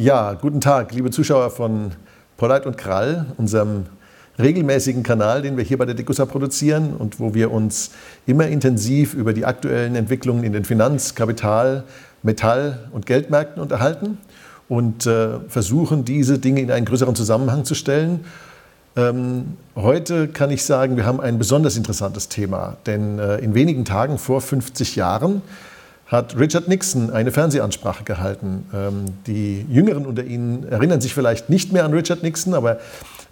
Ja, guten Tag, liebe Zuschauer von Polleit und Krall, unserem regelmäßigen Kanal, den wir hier bei der Degussa produzieren und wo wir uns immer intensiv über die aktuellen Entwicklungen in den Finanz-, Kapital-, Metall- und Geldmärkten unterhalten und äh, versuchen, diese Dinge in einen größeren Zusammenhang zu stellen. Ähm, heute kann ich sagen, wir haben ein besonders interessantes Thema, denn äh, in wenigen Tagen vor 50 Jahren hat Richard Nixon eine Fernsehansprache gehalten. Ähm, die Jüngeren unter Ihnen erinnern sich vielleicht nicht mehr an Richard Nixon, aber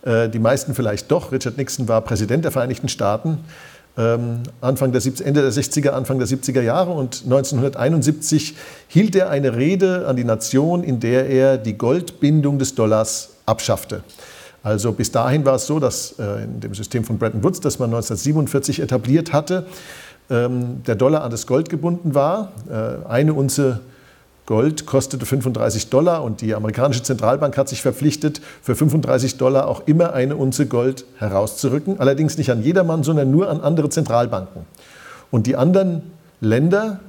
äh, die meisten vielleicht doch. Richard Nixon war Präsident der Vereinigten Staaten ähm, Anfang der 70, Ende der 60er, Anfang der 70er Jahre und 1971 hielt er eine Rede an die Nation, in der er die Goldbindung des Dollars abschaffte. Also bis dahin war es so, dass äh, in dem System von Bretton Woods, das man 1947 etabliert hatte, der Dollar an das Gold gebunden war. Äh, eine Unze Gold kostete 35 Dollar und die amerikanische Zentralbank hat sich verpflichtet, für 35 Dollar auch immer eine Unze Gold herauszurücken. Allerdings nicht an jedermann, sondern nur an andere Zentralbanken. Und die anderen Länder,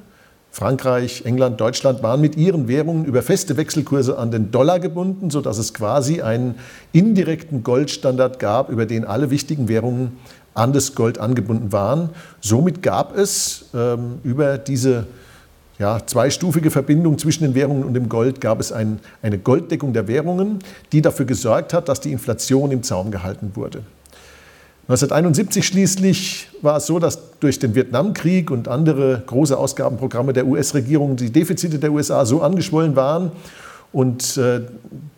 Frankreich, England, Deutschland, waren mit ihren Währungen über feste Wechselkurse an den Dollar gebunden, sodass es quasi einen indirekten Goldstandard gab, über den alle wichtigen Währungen an das Gold angebunden waren. Somit gab es ähm, über diese ja, zweistufige Verbindung zwischen den Währungen und dem Gold gab es ein, eine Golddeckung der Währungen, die dafür gesorgt hat, dass die Inflation im Zaum gehalten wurde. 1971 schließlich war es so, dass durch den Vietnamkrieg und andere große Ausgabenprogramme der US-Regierung die Defizite der USA so angeschwollen waren und äh,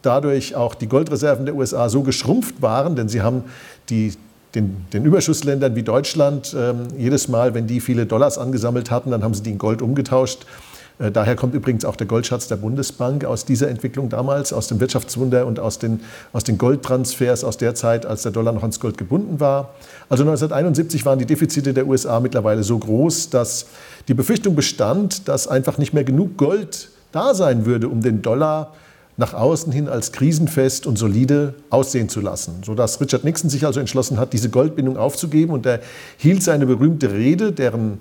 dadurch auch die Goldreserven der USA so geschrumpft waren, denn sie haben die den, den Überschussländern wie Deutschland ähm, jedes Mal, wenn die viele Dollars angesammelt hatten, dann haben sie die in Gold umgetauscht. Äh, daher kommt übrigens auch der Goldschatz der Bundesbank aus dieser Entwicklung damals, aus dem Wirtschaftswunder und aus den, aus den Goldtransfers aus der Zeit, als der Dollar noch ans Gold gebunden war. Also 1971 waren die Defizite der USA mittlerweile so groß, dass die Befürchtung bestand, dass einfach nicht mehr genug Gold da sein würde, um den Dollar nach außen hin als krisenfest und solide aussehen zu lassen, sodass Richard Nixon sich also entschlossen hat, diese Goldbindung aufzugeben und er hielt seine berühmte Rede, deren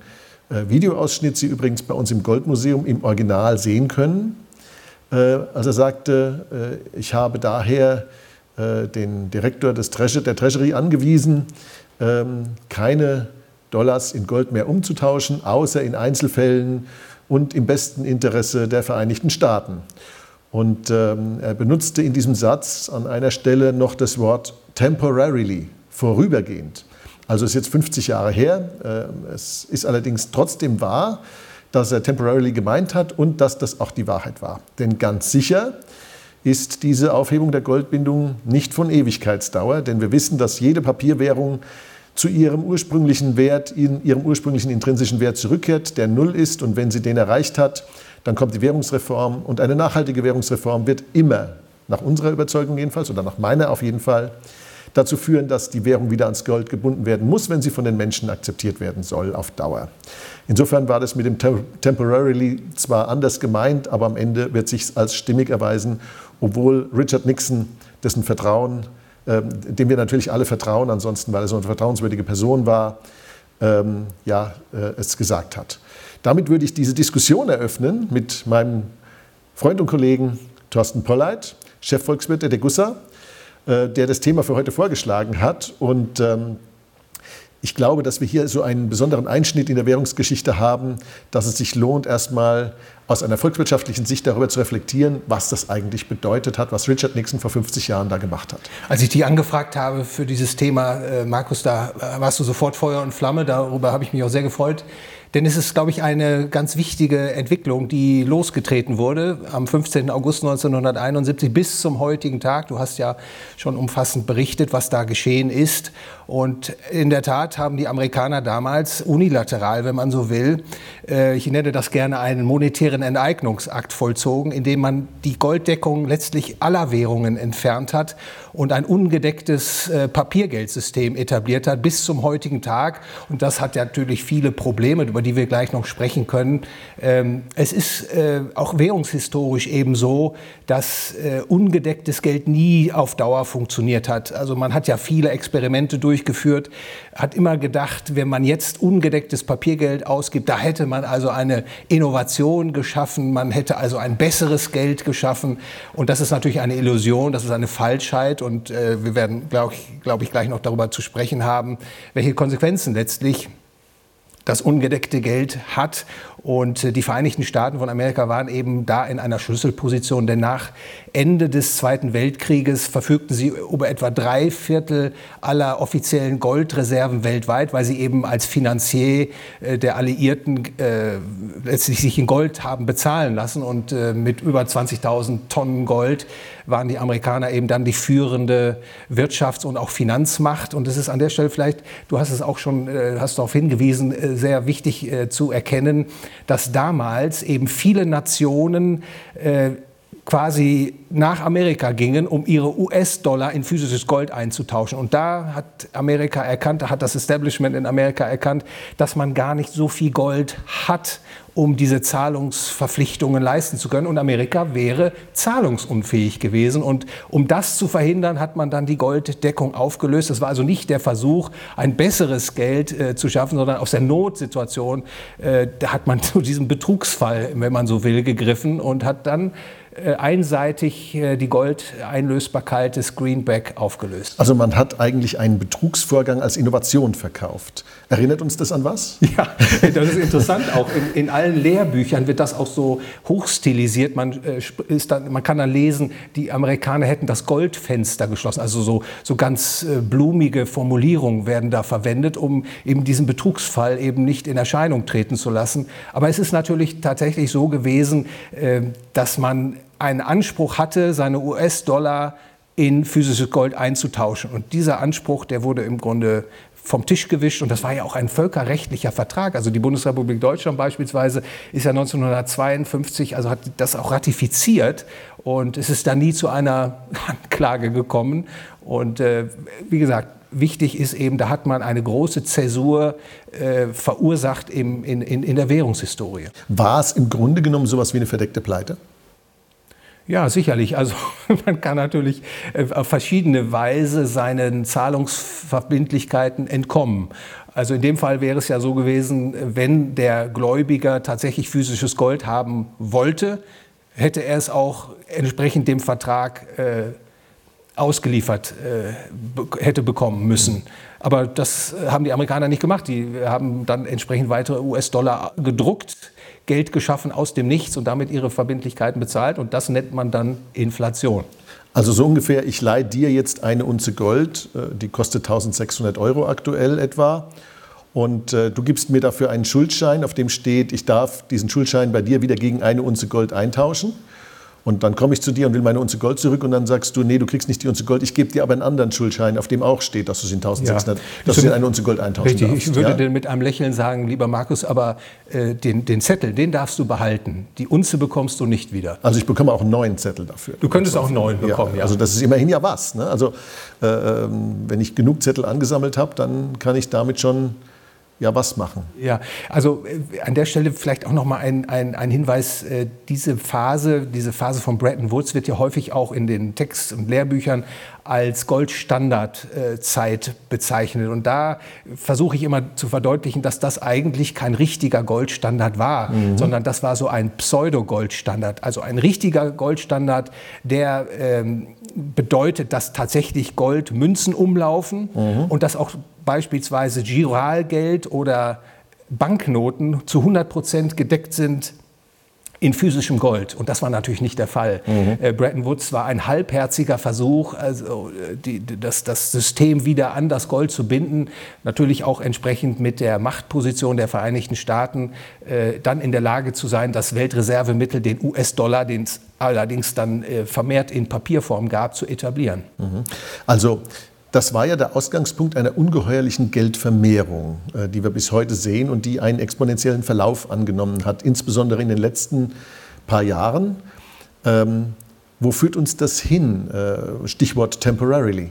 äh, Videoausschnitt Sie übrigens bei uns im Goldmuseum im Original sehen können. Äh, als er sagte, äh, ich habe daher den Direktor des Treasury, der Treasury angewiesen, ähm, keine Dollars in Gold mehr umzutauschen, außer in Einzelfällen und im besten Interesse der Vereinigten Staaten. Und ähm, er benutzte in diesem Satz an einer Stelle noch das Wort temporarily, vorübergehend. Also ist jetzt 50 Jahre her. Äh, es ist allerdings trotzdem wahr, dass er temporarily gemeint hat und dass das auch die Wahrheit war. Denn ganz sicher ist diese Aufhebung der Goldbindung nicht von Ewigkeitsdauer, denn wir wissen, dass jede Papierwährung zu ihrem ursprünglichen Wert, in ihrem ursprünglichen intrinsischen Wert zurückkehrt, der Null ist und wenn sie den erreicht hat, dann kommt die Währungsreform und eine nachhaltige Währungsreform wird immer, nach unserer Überzeugung jedenfalls oder nach meiner auf jeden Fall, dazu führen, dass die Währung wieder ans Gold gebunden werden muss, wenn sie von den Menschen akzeptiert werden soll auf Dauer. Insofern war das mit dem Temporarily zwar anders gemeint, aber am Ende wird sich als stimmig erweisen, obwohl Richard Nixon, dessen Vertrauen, äh, dem wir natürlich alle vertrauen, ansonsten, weil er so eine vertrauenswürdige Person war, ähm, ja, äh, es gesagt hat. Damit würde ich diese Diskussion eröffnen mit meinem Freund und Kollegen Thorsten Polleit, Chefvolkswirt der Degussa, äh, der das Thema für heute vorgeschlagen hat. Und ähm, ich glaube, dass wir hier so einen besonderen Einschnitt in der Währungsgeschichte haben, dass es sich lohnt, erstmal aus einer volkswirtschaftlichen Sicht darüber zu reflektieren, was das eigentlich bedeutet hat, was Richard Nixon vor 50 Jahren da gemacht hat. Als ich dich angefragt habe für dieses Thema, äh, Markus, da äh, warst du sofort Feuer und Flamme. Darüber habe ich mich auch sehr gefreut. Denn es ist, glaube ich, eine ganz wichtige Entwicklung, die losgetreten wurde am 15. August 1971 bis zum heutigen Tag. Du hast ja schon umfassend berichtet, was da geschehen ist. Und in der Tat haben die Amerikaner damals unilateral, wenn man so will, äh, ich nenne das gerne einen monetären Enteignungsakt vollzogen, indem man die Golddeckung letztlich aller Währungen entfernt hat und ein ungedecktes äh, Papiergeldsystem etabliert hat bis zum heutigen Tag. Und das hat natürlich viele Probleme, über die wir gleich noch sprechen können. Ähm, es ist äh, auch währungshistorisch eben so, dass ungedecktes Geld nie auf Dauer funktioniert hat. Also man hat ja viele Experimente durchgeführt, hat immer gedacht, wenn man jetzt ungedecktes Papiergeld ausgibt, da hätte man also eine Innovation geschaffen, man hätte also ein besseres Geld geschaffen. Und das ist natürlich eine Illusion, das ist eine Falschheit. Und äh, wir werden, glaube ich, glaub ich, gleich noch darüber zu sprechen haben, welche Konsequenzen letztlich das ungedeckte Geld hat. Und äh, die Vereinigten Staaten von Amerika waren eben da in einer Schlüsselposition, denn nach Ende des Zweiten Weltkrieges verfügten sie über etwa drei Viertel aller offiziellen Goldreserven weltweit, weil sie eben als Finanzier äh, der Alliierten äh, letztlich sich in Gold haben bezahlen lassen. Und äh, mit über 20.000 Tonnen Gold waren die Amerikaner eben dann die führende Wirtschafts- und auch Finanzmacht. Und es ist an der Stelle vielleicht, du hast es auch schon, äh, hast darauf hingewiesen, sehr wichtig äh, zu erkennen, dass damals eben viele Nationen quasi nach Amerika gingen, um ihre US-Dollar in physisches Gold einzutauschen. Und da hat Amerika erkannt, hat das Establishment in Amerika erkannt, dass man gar nicht so viel Gold hat, um diese Zahlungsverpflichtungen leisten zu können. Und Amerika wäre zahlungsunfähig gewesen. Und um das zu verhindern, hat man dann die Golddeckung aufgelöst. Das war also nicht der Versuch, ein besseres Geld äh, zu schaffen, sondern aus der Notsituation äh, hat man zu diesem Betrugsfall, wenn man so will, gegriffen und hat dann einseitig äh, die Goldeinlösbarkeit des Greenback aufgelöst. Also man hat eigentlich einen Betrugsvorgang als Innovation verkauft. Erinnert uns das an was? Ja, das ist interessant. Auch in, in allen Lehrbüchern wird das auch so hochstilisiert. Man, äh, ist dann, man kann dann lesen, die Amerikaner hätten das Goldfenster geschlossen. Also so, so ganz blumige Formulierungen werden da verwendet, um eben diesen Betrugsfall eben nicht in Erscheinung treten zu lassen. Aber es ist natürlich tatsächlich so gewesen, dass man einen Anspruch hatte, seine US-Dollar in physisches Gold einzutauschen. Und dieser Anspruch, der wurde im Grunde vom Tisch gewischt. Und das war ja auch ein völkerrechtlicher Vertrag. Also die Bundesrepublik Deutschland beispielsweise ist ja 1952, also hat das auch ratifiziert. Und es ist da nie zu einer Anklage gekommen. Und äh, wie gesagt, wichtig ist eben, da hat man eine große Zäsur äh, verursacht im, in, in, in der Währungshistorie. War es im Grunde genommen sowas wie eine verdeckte Pleite? Ja, sicherlich. Also man kann natürlich äh, auf verschiedene Weise seinen Zahlungsverbindlichkeiten entkommen. Also in dem Fall wäre es ja so gewesen, wenn der Gläubiger tatsächlich physisches Gold haben wollte, hätte er es auch entsprechend dem Vertrag äh, ausgeliefert äh, hätte bekommen müssen. Aber das haben die Amerikaner nicht gemacht. Die haben dann entsprechend weitere US-Dollar gedruckt Geld geschaffen aus dem Nichts und damit ihre Verbindlichkeiten bezahlt. Und das nennt man dann Inflation. Also so ungefähr, ich leihe dir jetzt eine Unze Gold, äh, die kostet 1600 Euro aktuell etwa. Und äh, du gibst mir dafür einen Schuldschein, auf dem steht, ich darf diesen Schuldschein bei dir wieder gegen eine Unze Gold eintauschen. Und dann komme ich zu dir und will meine Unze Gold zurück und dann sagst du, nee, du kriegst nicht die Unze Gold, ich gebe dir aber einen anderen Schuldschein, auf dem auch steht, dass du es in 1600, ja. dass du in eine Unze Gold eintauschen Richtig, darfst. ich würde ja? dir mit einem Lächeln sagen, lieber Markus, aber äh, den, den Zettel, den darfst du behalten. Die Unze bekommst du nicht wieder. Also ich bekomme auch einen neuen Zettel dafür. Du könntest auch einen neuen bekommen, ja. ja. Also das ist immerhin ja was. Ne? Also äh, ähm, wenn ich genug Zettel angesammelt habe, dann kann ich damit schon ja was machen. Ja, also äh, an der Stelle vielleicht auch noch mal ein, ein, ein Hinweis, äh, diese Phase, diese Phase von Bretton Woods wird ja häufig auch in den Text- und Lehrbüchern als Goldstandardzeit bezeichnet. Und da versuche ich immer zu verdeutlichen, dass das eigentlich kein richtiger Goldstandard war, mhm. sondern das war so ein Pseudo-Goldstandard. Also ein richtiger Goldstandard, der ähm, bedeutet, dass tatsächlich Goldmünzen umlaufen mhm. und dass auch beispielsweise Giralgeld oder Banknoten zu 100 Prozent gedeckt sind in physischem Gold. Und das war natürlich nicht der Fall. Mhm. Äh, Bretton Woods war ein halbherziger Versuch, also die, das, das System wieder an das Gold zu binden. Natürlich auch entsprechend mit der Machtposition der Vereinigten Staaten äh, dann in der Lage zu sein, das Weltreservemittel, den US-Dollar, den es allerdings dann äh, vermehrt in Papierform gab, zu etablieren. Mhm. Also das war ja der Ausgangspunkt einer ungeheuerlichen Geldvermehrung, äh, die wir bis heute sehen und die einen exponentiellen Verlauf angenommen hat, insbesondere in den letzten paar Jahren. Ähm, wo führt uns das hin? Äh, Stichwort temporarily.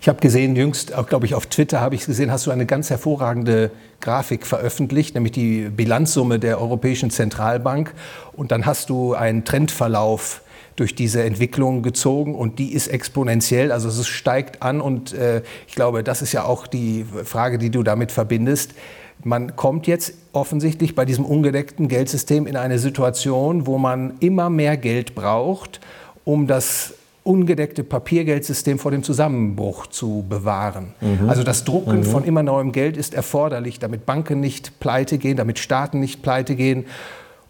Ich habe gesehen, jüngst, glaube ich, auf Twitter habe ich gesehen, hast du eine ganz hervorragende Grafik veröffentlicht, nämlich die Bilanzsumme der Europäischen Zentralbank. Und dann hast du einen Trendverlauf durch diese Entwicklung gezogen und die ist exponentiell, also es steigt an und äh, ich glaube, das ist ja auch die Frage, die du damit verbindest. Man kommt jetzt offensichtlich bei diesem ungedeckten Geldsystem in eine Situation, wo man immer mehr Geld braucht, um das ungedeckte Papiergeldsystem vor dem Zusammenbruch zu bewahren. Mhm. Also das Drucken mhm. von immer neuem Geld ist erforderlich, damit Banken nicht pleite gehen, damit Staaten nicht pleite gehen.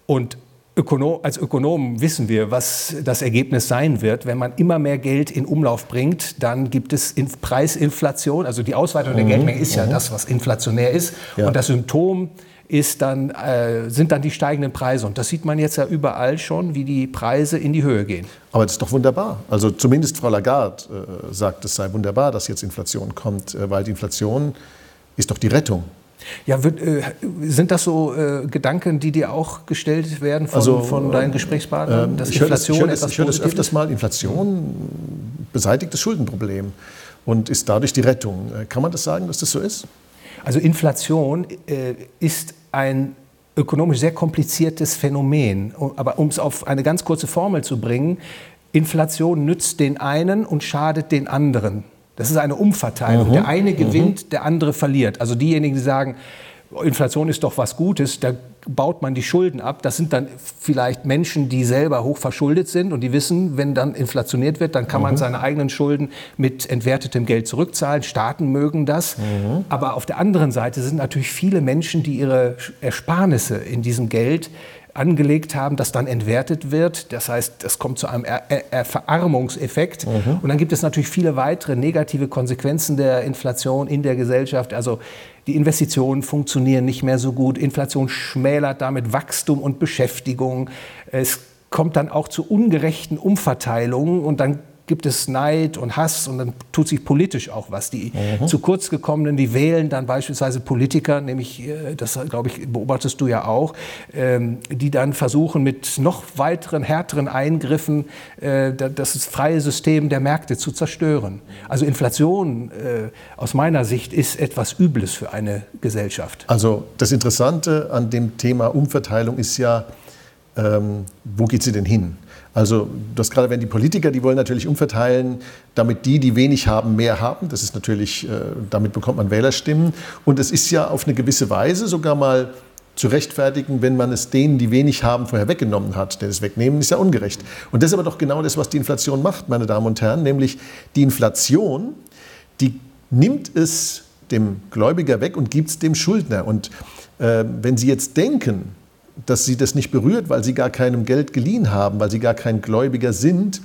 Und Ökonom, als Ökonomen wissen wir, was das Ergebnis sein wird. Wenn man immer mehr Geld in Umlauf bringt, dann gibt es Preisinflation. Also die Ausweitung der mhm. Geldmenge ist ja mhm. das, was inflationär ist. Ja. Und das Symptom ist dann, äh, sind dann die steigenden Preise. Und das sieht man jetzt ja überall schon, wie die Preise in die Höhe gehen. Aber das ist doch wunderbar. Also zumindest Frau Lagarde äh, sagt, es sei wunderbar, dass jetzt Inflation kommt, äh, weil die Inflation ist doch die Rettung. Ja, wird, äh, sind das so äh, Gedanken, die dir auch gestellt werden von, also, von deinen Gesprächspartnern, ähm, dass Inflation ich höre das, ich höre das, ich höre das öfters mal. Inflation beseitigt das Schuldenproblem und ist dadurch die Rettung. Äh, kann man das sagen, dass das so ist? Also Inflation äh, ist ein ökonomisch sehr kompliziertes Phänomen. Aber um es auf eine ganz kurze Formel zu bringen, Inflation nützt den einen und schadet den anderen. Das ist eine Umverteilung. Mhm. Der eine gewinnt, mhm. der andere verliert. Also diejenigen, die sagen, Inflation ist doch was Gutes, da baut man die Schulden ab. Das sind dann vielleicht Menschen, die selber hoch verschuldet sind und die wissen, wenn dann inflationiert wird, dann kann mhm. man seine eigenen Schulden mit entwertetem Geld zurückzahlen. Staaten mögen das. Mhm. Aber auf der anderen Seite sind natürlich viele Menschen, die ihre Ersparnisse in diesem Geld angelegt haben, das dann entwertet wird. Das heißt, es kommt zu einem er er Verarmungseffekt. Mhm. Und dann gibt es natürlich viele weitere negative Konsequenzen der Inflation in der Gesellschaft. Also die Investitionen funktionieren nicht mehr so gut. Inflation schmälert damit Wachstum und Beschäftigung. Es kommt dann auch zu ungerechten Umverteilungen und dann gibt es Neid und Hass und dann tut sich politisch auch was. Die mhm. zu kurz gekommenen, die wählen dann beispielsweise Politiker, nämlich, äh, das glaube ich, beobachtest du ja auch, ähm, die dann versuchen mit noch weiteren, härteren Eingriffen äh, das freie System der Märkte zu zerstören. Also Inflation äh, aus meiner Sicht ist etwas Übles für eine Gesellschaft. Also das Interessante an dem Thema Umverteilung ist ja, ähm, wo geht sie denn hin? Also das gerade wenn die Politiker, die wollen natürlich umverteilen, damit die, die wenig haben, mehr haben. Das ist natürlich, äh, damit bekommt man Wählerstimmen. Und es ist ja auf eine gewisse Weise sogar mal zu rechtfertigen, wenn man es denen, die wenig haben, vorher weggenommen hat. Denn das Wegnehmen ist ja ungerecht. Und das ist aber doch genau das, was die Inflation macht, meine Damen und Herren. Nämlich die Inflation, die nimmt es dem Gläubiger weg und gibt es dem Schuldner. Und äh, wenn Sie jetzt denken, dass sie das nicht berührt, weil sie gar keinem Geld geliehen haben, weil sie gar kein Gläubiger sind,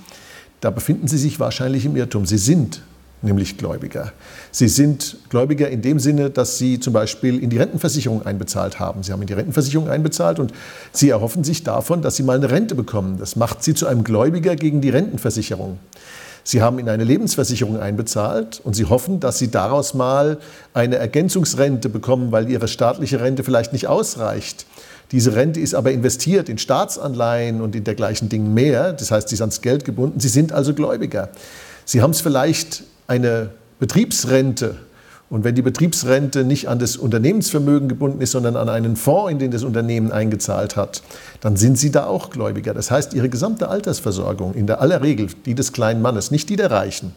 da befinden sie sich wahrscheinlich im Irrtum. Sie sind nämlich Gläubiger. Sie sind Gläubiger in dem Sinne, dass sie zum Beispiel in die Rentenversicherung einbezahlt haben. Sie haben in die Rentenversicherung einbezahlt und sie erhoffen sich davon, dass sie mal eine Rente bekommen. Das macht sie zu einem Gläubiger gegen die Rentenversicherung. Sie haben in eine Lebensversicherung einbezahlt und Sie hoffen, dass Sie daraus mal eine Ergänzungsrente bekommen, weil Ihre staatliche Rente vielleicht nicht ausreicht. Diese Rente ist aber investiert in Staatsanleihen und in dergleichen Dingen mehr. Das heißt, sie sind ans Geld gebunden. Sie sind also Gläubiger. Sie haben es vielleicht eine Betriebsrente. Und wenn die Betriebsrente nicht an das Unternehmensvermögen gebunden ist, sondern an einen Fonds, in den das Unternehmen eingezahlt hat, dann sind Sie da auch Gläubiger. Das heißt, Ihre gesamte Altersversorgung in der aller Regel, die des kleinen Mannes, nicht die der Reichen,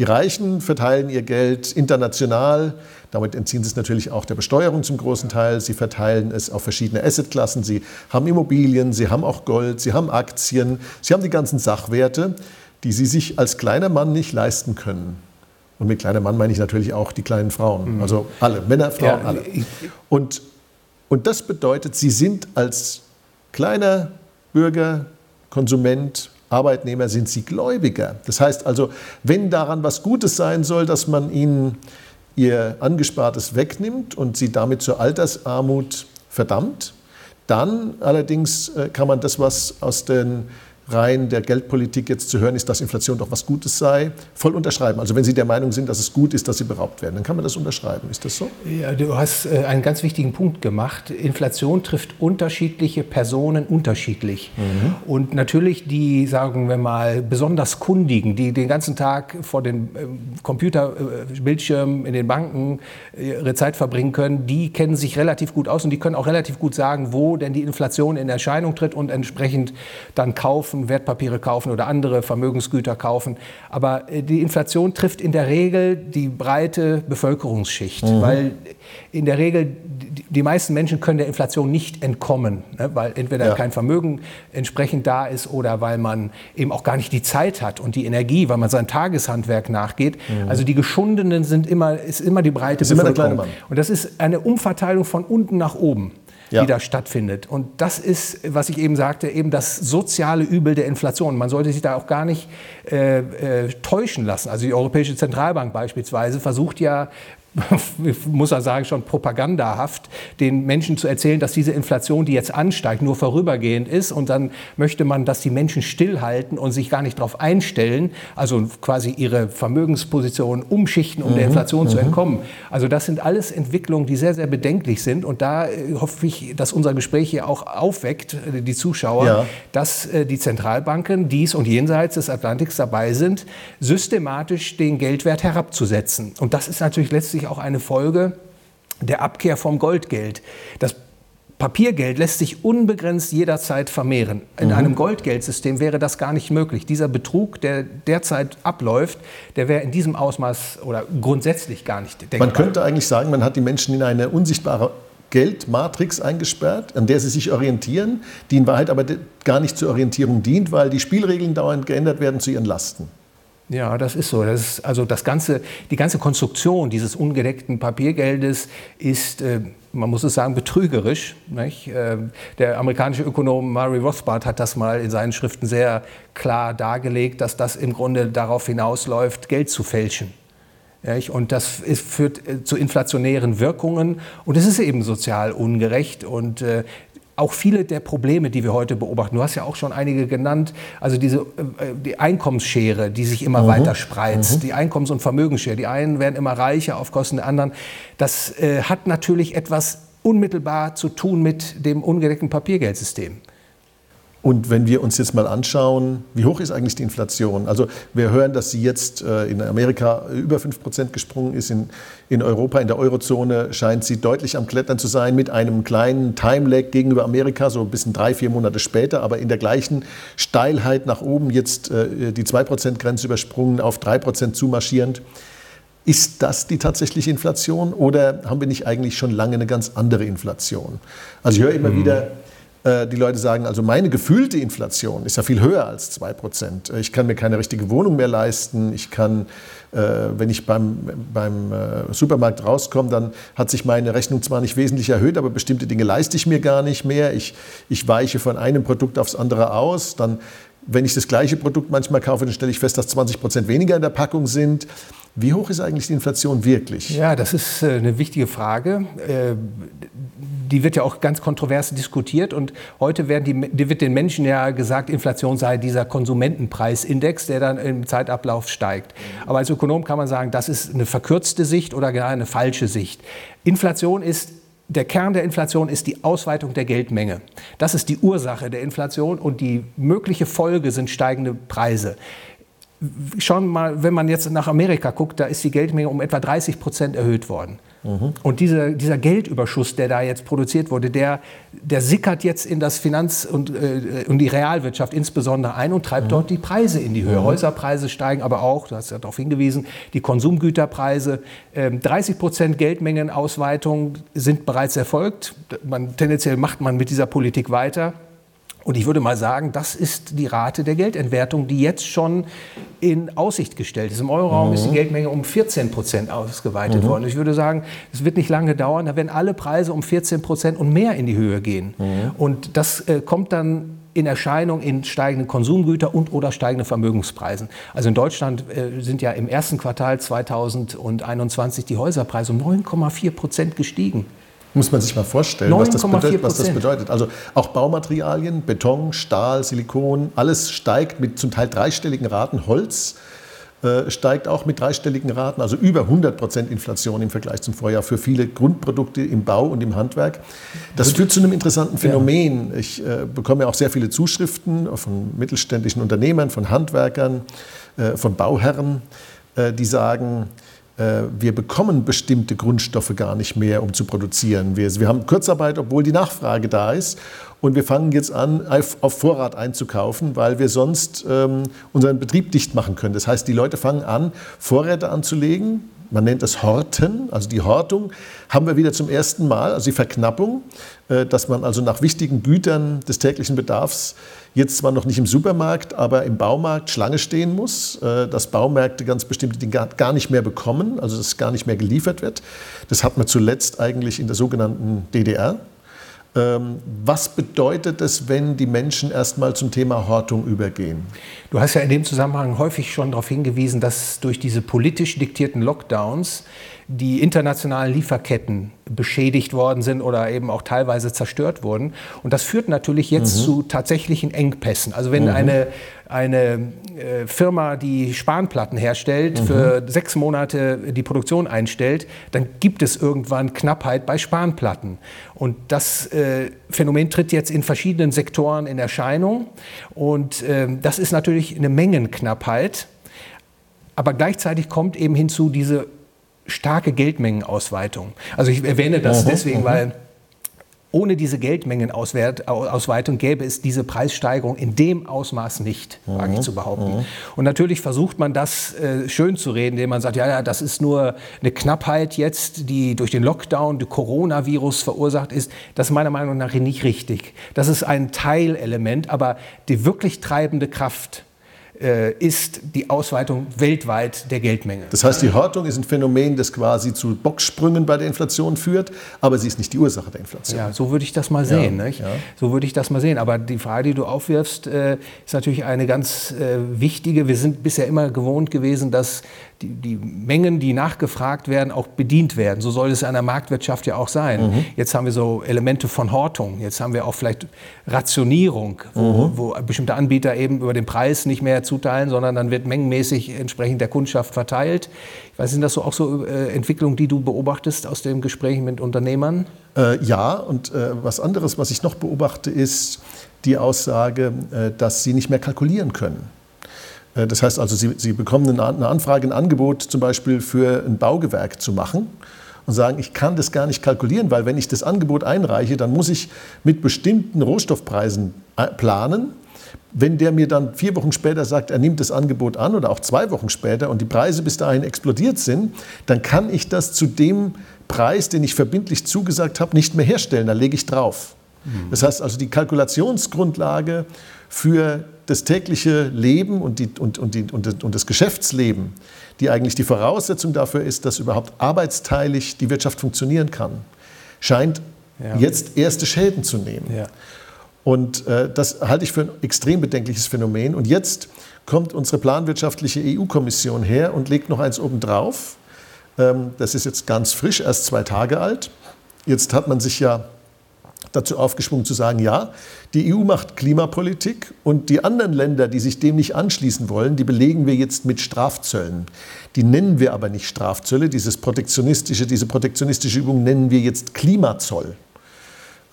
die Reichen verteilen ihr Geld international. Damit entziehen sie es natürlich auch der Besteuerung zum großen Teil. Sie verteilen es auf verschiedene Assetklassen. Sie haben Immobilien, sie haben auch Gold, sie haben Aktien, sie haben die ganzen Sachwerte, die sie sich als kleiner Mann nicht leisten können. Und mit kleiner Mann meine ich natürlich auch die kleinen Frauen. Mhm. Also alle, Männer, Frauen, ja, alle. Und, und das bedeutet, sie sind als kleiner Bürger, Konsument, Arbeitnehmer sind sie Gläubiger. Das heißt also, wenn daran was Gutes sein soll, dass man ihnen ihr Angespartes wegnimmt und sie damit zur Altersarmut verdammt, dann allerdings äh, kann man das, was aus den Reihen der Geldpolitik jetzt zu hören ist, dass Inflation doch was Gutes sei, voll unterschreiben. Also wenn Sie der Meinung sind, dass es gut ist, dass sie beraubt werden, dann kann man das unterschreiben. Ist das so? Ja, du hast äh, einen ganz wichtigen Punkt gemacht. Inflation trifft unterschiedliche Personen unterschiedlich. Mhm. Und natürlich die, sagen wir mal, besonders Kundigen, die den ganzen Tag vor den ähm, Computerbildschirmen in den Banken äh, ihre Zeit verbringen können, die kennen sich relativ gut aus und die können auch relativ gut sagen, wo denn die Inflation in Erscheinung tritt und entsprechend dann kaufen kaufen, Wertpapiere kaufen oder andere Vermögensgüter kaufen. Aber äh, die Inflation trifft in der Regel die breite Bevölkerungsschicht, mhm. weil in der Regel die meisten Menschen können der Inflation nicht entkommen, ne, weil entweder ja. kein Vermögen entsprechend da ist oder weil man eben auch gar nicht die Zeit hat und die Energie, weil man seinem Tageshandwerk nachgeht. Mhm. Also die Geschundenen sind immer, ist immer die breite Bevölkerung. Und das ist eine Umverteilung von unten nach oben ja. die da stattfindet. Und das ist, was ich eben sagte, eben das soziale Übel der Inflation. Man sollte sich da auch gar nicht äh, äh, täuschen lassen. Also die Europäische Zentralbank beispielsweise versucht ja muss er sagen, schon propagandahaft, den Menschen zu erzählen, dass diese Inflation, die jetzt ansteigt, nur vorübergehend ist. Und dann möchte man, dass die Menschen stillhalten und sich gar nicht darauf einstellen, also quasi ihre Vermögensposition umschichten, um mhm. der Inflation mhm. zu entkommen. Also das sind alles Entwicklungen, die sehr, sehr bedenklich sind. Und da äh, hoffe ich, dass unser Gespräch hier auch aufweckt, äh, die Zuschauer, ja. dass äh, die Zentralbanken dies und jenseits des Atlantiks dabei sind, systematisch den Geldwert herabzusetzen. Und das ist natürlich letztlich letztlich auch eine Folge der Abkehr vom Goldgeld. Das Papiergeld lässt sich unbegrenzt jederzeit vermehren. In mhm. einem Goldgeldsystem wäre das gar nicht möglich. Dieser Betrug, der derzeit abläuft, der wäre in diesem Ausmaß oder grundsätzlich gar nicht denkbar. Man könnte eigentlich sagen, man hat die Menschen in eine unsichtbare Geldmatrix eingesperrt, an der sie sich orientieren, die in Wahrheit aber gar nicht zur Orientierung dient, weil die Spielregeln dauernd geändert werden zu ihren Lasten. Ja, das ist so. Das ist, also das ganze, die ganze Konstruktion dieses ungedeckten Papiergeldes ist, äh, man muss es sagen, betrügerisch. Äh, der amerikanische Ökonom Murray Rothbard hat das mal in seinen Schriften sehr klar dargelegt, dass das im Grunde darauf hinausläuft, Geld zu fälschen. Und das führt äh, zu inflationären Wirkungen und es ist eben sozial ungerecht und äh, auch viele der Probleme, die wir heute beobachten, du hast ja auch schon einige genannt, also diese äh, die Einkommensschere, die sich immer mhm. weiter spreizt, mhm. die Einkommens- und Vermögensschere, die einen werden immer reicher auf Kosten der anderen, das äh, hat natürlich etwas unmittelbar zu tun mit dem ungedeckten Papiergeldsystem. Und wenn wir uns jetzt mal anschauen, wie hoch ist eigentlich die Inflation? Also wir hören, dass sie jetzt äh, in Amerika über 5% gesprungen ist. In, in Europa, in der Eurozone scheint sie deutlich am Klettern zu sein mit einem kleinen Time-Lag gegenüber Amerika, so ein bisschen drei, vier Monate später, aber in der gleichen Steilheit nach oben jetzt äh, die 2%-Grenze übersprungen, auf 3% zumarschierend. Ist das die tatsächliche Inflation oder haben wir nicht eigentlich schon lange eine ganz andere Inflation? Also ich höre immer mhm. wieder, die Leute sagen, also meine gefühlte Inflation ist ja viel höher als 2%. Ich kann mir keine richtige Wohnung mehr leisten. Ich kann, äh, wenn ich beim, beim äh, Supermarkt rauskomme, dann hat sich meine Rechnung zwar nicht wesentlich erhöht, aber bestimmte Dinge leiste ich mir gar nicht mehr. Ich, ich weiche von einem Produkt aufs andere aus. Dann, wenn ich das gleiche Produkt manchmal kaufe, dann stelle ich fest, dass 20% weniger in der Packung sind. Wie hoch ist eigentlich die Inflation wirklich? Ja, das ist eine wichtige Frage die wird ja auch ganz kontrovers diskutiert und heute die, die wird den Menschen ja gesagt, Inflation sei dieser Konsumentenpreisindex, der dann im Zeitablauf steigt. Aber als Ökonom kann man sagen, das ist eine verkürzte Sicht oder gar eine falsche Sicht. Inflation ist der Kern der Inflation ist die Ausweitung der Geldmenge. Das ist die Ursache der Inflation und die mögliche Folge sind steigende Preise. Schauen wir mal, wenn man jetzt nach Amerika guckt, da ist die Geldmenge um etwa 30 Prozent erhöht worden. Mhm. Und diese, dieser Geldüberschuss, der da jetzt produziert wurde, der, der sickert jetzt in das Finanz- und, äh, und die Realwirtschaft insbesondere ein und treibt mhm. dort die Preise in die Höhe. Mhm. Häuserpreise steigen aber auch, du hast ja darauf hingewiesen, die Konsumgüterpreise. Ähm, 30 Prozent Geldmengenausweitung sind bereits erfolgt. Man, tendenziell macht man mit dieser Politik weiter. Und ich würde mal sagen, das ist die Rate der Geldentwertung, die jetzt schon in Aussicht gestellt ist. Im Euroraum mhm. ist die mhm. Geldmenge um 14 Prozent ausgeweitet mhm. worden. Ich würde sagen, es wird nicht lange dauern, da werden alle Preise um 14 Prozent und mehr in die Höhe gehen. Mhm. Und das äh, kommt dann in Erscheinung in steigenden Konsumgüter und oder steigenden Vermögenspreisen. Also in Deutschland äh, sind ja im ersten Quartal 2021 die Häuserpreise um 9,4 Prozent gestiegen. Muss man sich mal vorstellen, was das, bedeutet, was das, bedeutet, Also auch Baumaterialien, Beton, Stahl, Silikon, alles steigt mit zum Teil dreistelligen Raten. Holz äh, steigt auch mit dreistelligen Raten, also über 100 Prozent Inflation im Vergleich zum Vorjahr für viele Grundprodukte im Bau und im Handwerk. Das führt zu einem interessanten Phänomen. Ich äh, bekomme auch sehr viele Zuschriften von mittelständischen Unternehmern, von Handwerkern, äh, von Bauherren, äh, die sagen, wir bekommen bestimmte Grundstoffe gar nicht mehr, um zu produzieren. Wir, wir haben Kurzarbeit, obwohl die Nachfrage da ist. Und wir fangen jetzt an, auf, Vorrat einzukaufen, weil wir sonst ähm, unseren Betrieb dicht machen können. Das heißt, die Leute fangen an, Vorräte anzulegen, man nennt es Horten, also die Hortung, haben wir wieder zum ersten Mal, also die Verknappung, äh, dass man also nach wichtigen Gütern des täglichen Bedarfs jetzt zwar noch nicht im Supermarkt, aber im Baumarkt Schlange stehen muss, äh, dass Baumärkte ganz bestimmte Dinge gar nicht mehr bekommen, also dass gar nicht mehr geliefert wird. Das hat man zuletzt eigentlich in der sogenannten DDR. Ähm, was bedeutet es, wenn die Menschen erstmal zum Thema Hortung übergehen? Du hast ja in dem Zusammenhang häufig schon darauf hingewiesen, dass durch diese politisch diktierten Lockdowns die internationalen Lieferketten beschädigt worden sind oder eben auch teilweise zerstört wurden. Und das führt natürlich jetzt mhm. zu tatsächlichen Engpässen. Also wenn mhm. eine, eine äh, Firma, die Spanplatten herstellt, mhm. für sechs Monate die Produktion einstellt, dann gibt es irgendwann Knappheit bei Spanplatten. Und das äh, Phänomen tritt jetzt in verschiedenen Sektoren in Erscheinung. Und äh, das ist natürlich eine Mengenknappheit. Aber gleichzeitig kommt eben hinzu diese starke Geldmengenausweitung. Also ich erwähne das mhm, deswegen, mhm. weil ohne diese Geldmengenausweitung gäbe es diese Preissteigerung in dem Ausmaß nicht, mhm. wage ich zu behaupten. Mhm. Und natürlich versucht man das äh, schön zu reden, indem man sagt, ja, ja, das ist nur eine Knappheit jetzt, die durch den Lockdown, den Coronavirus verursacht ist. Das ist meiner Meinung nach nicht richtig. Das ist ein Teilelement, aber die wirklich treibende Kraft ist die Ausweitung weltweit der Geldmenge. Das heißt, die Hortung ist ein Phänomen, das quasi zu Boxsprüngen bei der Inflation führt, aber sie ist nicht die Ursache der Inflation. Ja, so würde ich das mal sehen. Ja, ja. So würde ich das mal sehen. Aber die Frage, die du aufwirfst, äh, ist natürlich eine ganz äh, wichtige. Wir sind bisher immer gewohnt gewesen, dass die, die, Mengen, die nachgefragt werden, auch bedient werden. So soll es in einer Marktwirtschaft ja auch sein. Mhm. Jetzt haben wir so Elemente von Hortung. Jetzt haben wir auch vielleicht Rationierung, wo, mhm. wo, bestimmte Anbieter eben über den Preis nicht mehr zuteilen, sondern dann wird mengenmäßig entsprechend der Kundschaft verteilt. Ich weiß, sind das so auch so äh, Entwicklungen, die du beobachtest aus den Gesprächen mit Unternehmern? Äh, ja, und äh, was anderes, was ich noch beobachte, ist die Aussage, äh, dass sie nicht mehr kalkulieren können. Äh, das heißt also, Sie, Sie bekommen eine Anfrage, ein Angebot zum Beispiel für ein Baugewerk zu machen und sagen, ich kann das gar nicht kalkulieren, weil wenn ich das Angebot einreiche, dann muss ich mit bestimmten Rohstoffpreisen äh, planen. Wenn der mir dann vier Wochen später sagt, er nimmt das Angebot an oder auch zwei Wochen später und die Preise bis dahin explodiert sind, dann kann ich das zu dem Preis, den ich verbindlich zugesagt habe, nicht mehr herstellen. Da lege ich drauf. Mhm. Das heißt also, die Kalkulationsgrundlage für das tägliche Leben und, die, und, und, die, und, das Geschäftsleben, die eigentlich die Voraussetzung dafür ist, dass überhaupt arbeitsteilig die Wirtschaft funktionieren kann, scheint ja. jetzt erste Schäden zu nehmen. Ja. Und äh, das halte ich für ein extrem bedenkliches Phänomen. Und jetzt kommt unsere planwirtschaftliche EU-Kommission her und legt noch eins obendrauf. Ähm, das ist jetzt ganz frisch, erst zwei Tage alt. Jetzt hat man sich ja dazu aufgeschwungen zu sagen, ja, die EU macht Klimapolitik und die anderen Länder, die sich dem nicht anschließen wollen, die belegen wir jetzt mit Strafzöllen. Die nennen wir aber nicht Strafzölle, dieses protektionistische, diese protektionistische Übung nennen wir jetzt Klimazoll.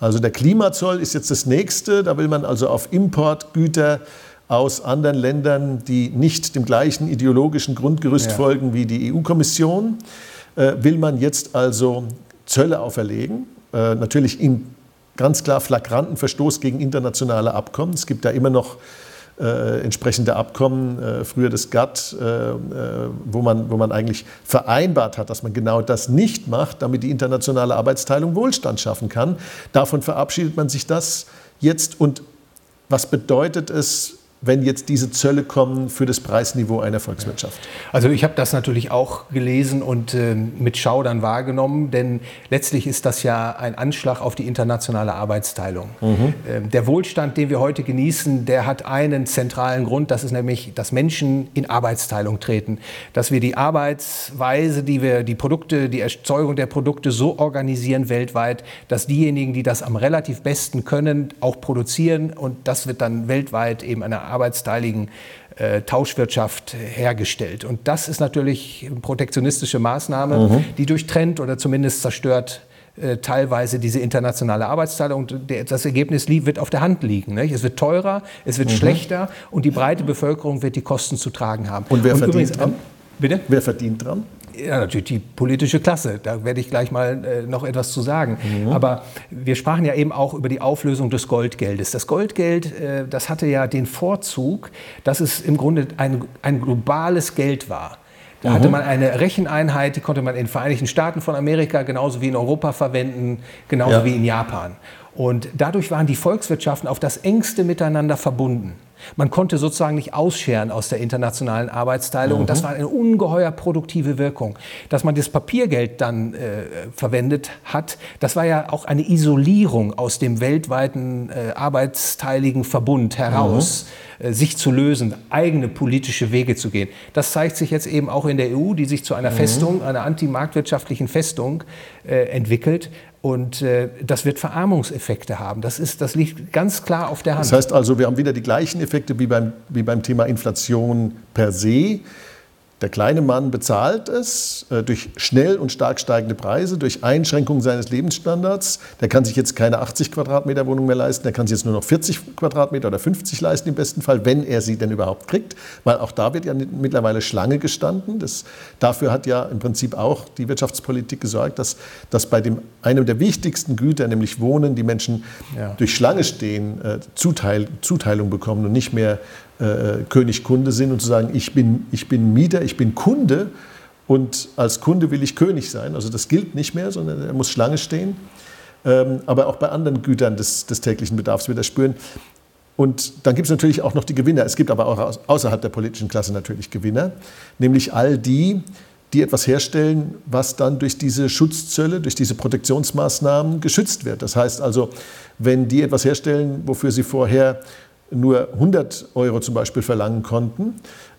Also der Klimazoll ist jetzt das nächste, da will man also auf Importgüter aus anderen Ländern, die nicht dem gleichen ideologischen Grundgerüst ja. folgen wie die EU-Kommission, äh, will man jetzt also Zölle auferlegen, äh, natürlich in ganz klar flagranten Verstoß gegen internationale Abkommen. Es gibt da immer noch äh, entsprechende Abkommen, äh, früher das GATT, äh, äh, wo, man, wo man eigentlich vereinbart hat, dass man genau das nicht macht, damit die internationale Arbeitsteilung Wohlstand schaffen kann. Davon verabschiedet man sich das jetzt. Und was bedeutet es wenn jetzt diese Zölle kommen für das Preisniveau einer Volkswirtschaft? Also ich habe das natürlich auch gelesen und äh, mit Schaudern wahrgenommen, denn letztlich ist das ja ein Anschlag auf die internationale Arbeitsteilung. Mhm. Ähm, der Wohlstand, den wir heute genießen, der hat einen zentralen Grund, das ist nämlich, dass Menschen in Arbeitsteilung treten, dass wir die Arbeitsweise, die wir die Produkte, die Erzeugung der Produkte so organisieren weltweit, dass diejenigen, die das am relativ besten können, auch produzieren und das wird dann weltweit eben eine arbeitsteiligen äh, Tauschwirtschaft hergestellt. Und das ist natürlich eine protektionistische Maßnahme, mhm. die durchtrennt oder zumindest zerstört äh, teilweise diese internationale Arbeitsteilung. Das Ergebnis wird auf der Hand liegen. Nicht? Es wird teurer, es wird mhm. schlechter und die breite Bevölkerung wird die Kosten zu tragen haben. Und wer und verdient übrigens, dran? Bitte? Wer verdient dran? Ja, natürlich die politische Klasse. Da werde ich gleich mal äh, noch etwas zu sagen. Mhm. Aber wir sprachen ja eben auch über die Auflösung des Goldgeldes. Das Goldgeld, äh, das hatte ja den Vorzug, dass es im Grunde ein, ein globales Geld war. Da mhm. hatte man eine Recheneinheit, die konnte man in den Vereinigten Staaten von Amerika genauso wie in Europa verwenden, genauso ja. wie in Japan. Und dadurch waren die Volkswirtschaften auf das engste miteinander verbunden. Man konnte sozusagen nicht ausscheren aus der internationalen Arbeitsteilung. Mhm. Das war eine ungeheuer produktive Wirkung. Dass man das Papiergeld dann äh, verwendet hat, das war ja auch eine Isolierung aus dem weltweiten äh, arbeitsteiligen Verbund heraus. Mhm äh, sich zu lösen, eigene politische Wege zu gehen. Das zeigt sich jetzt eben auch in der EU, die sich zu einer mhm. Festung, einer antimarktwirtschaftlichen Festung äh, entwickelt. Und äh, das wird Verarmungseffekte haben. Das, ist, das liegt ganz klar auf der Hand. Das heißt also, wir haben wieder die gleichen Effekte wie beim, wie beim Thema Inflation per se. Der kleine Mann bezahlt es äh, durch schnell und stark steigende Preise, durch Einschränkungen seines Lebensstandards. Der kann sich jetzt keine 80 Quadratmeter Wohnung mehr leisten, der kann sich jetzt nur noch 40 Quadratmeter oder 50 leisten im besten Fall, wenn er sie denn überhaupt kriegt. Weil auch da wird ja mittlerweile Schlange gestanden. Das, dafür hat ja im Prinzip auch die Wirtschaftspolitik gesorgt, dass, dass bei dem, einem der wichtigsten Güter, nämlich Wohnen, die Menschen ja. durch Schlange stehen, äh, Zuteil, Zuteilung bekommen und nicht mehr äh, König Kunde sind und zu sagen, ich bin, ich bin Mieter, ich bin Kunde und als Kunde will ich König sein. Also das gilt nicht mehr, sondern er muss Schlange stehen. Ähm, aber auch bei anderen Gütern des, des täglichen Bedarfs wird er spüren. Und dann gibt es natürlich auch noch die Gewinner. Es gibt aber auch außerhalb der politischen Klasse natürlich Gewinner, nämlich all die, die etwas herstellen, was dann durch diese Schutzzölle, durch diese Protektionsmaßnahmen geschützt wird. Das heißt also, wenn die etwas herstellen, wofür sie vorher nur 100 Euro zum Beispiel verlangen konnten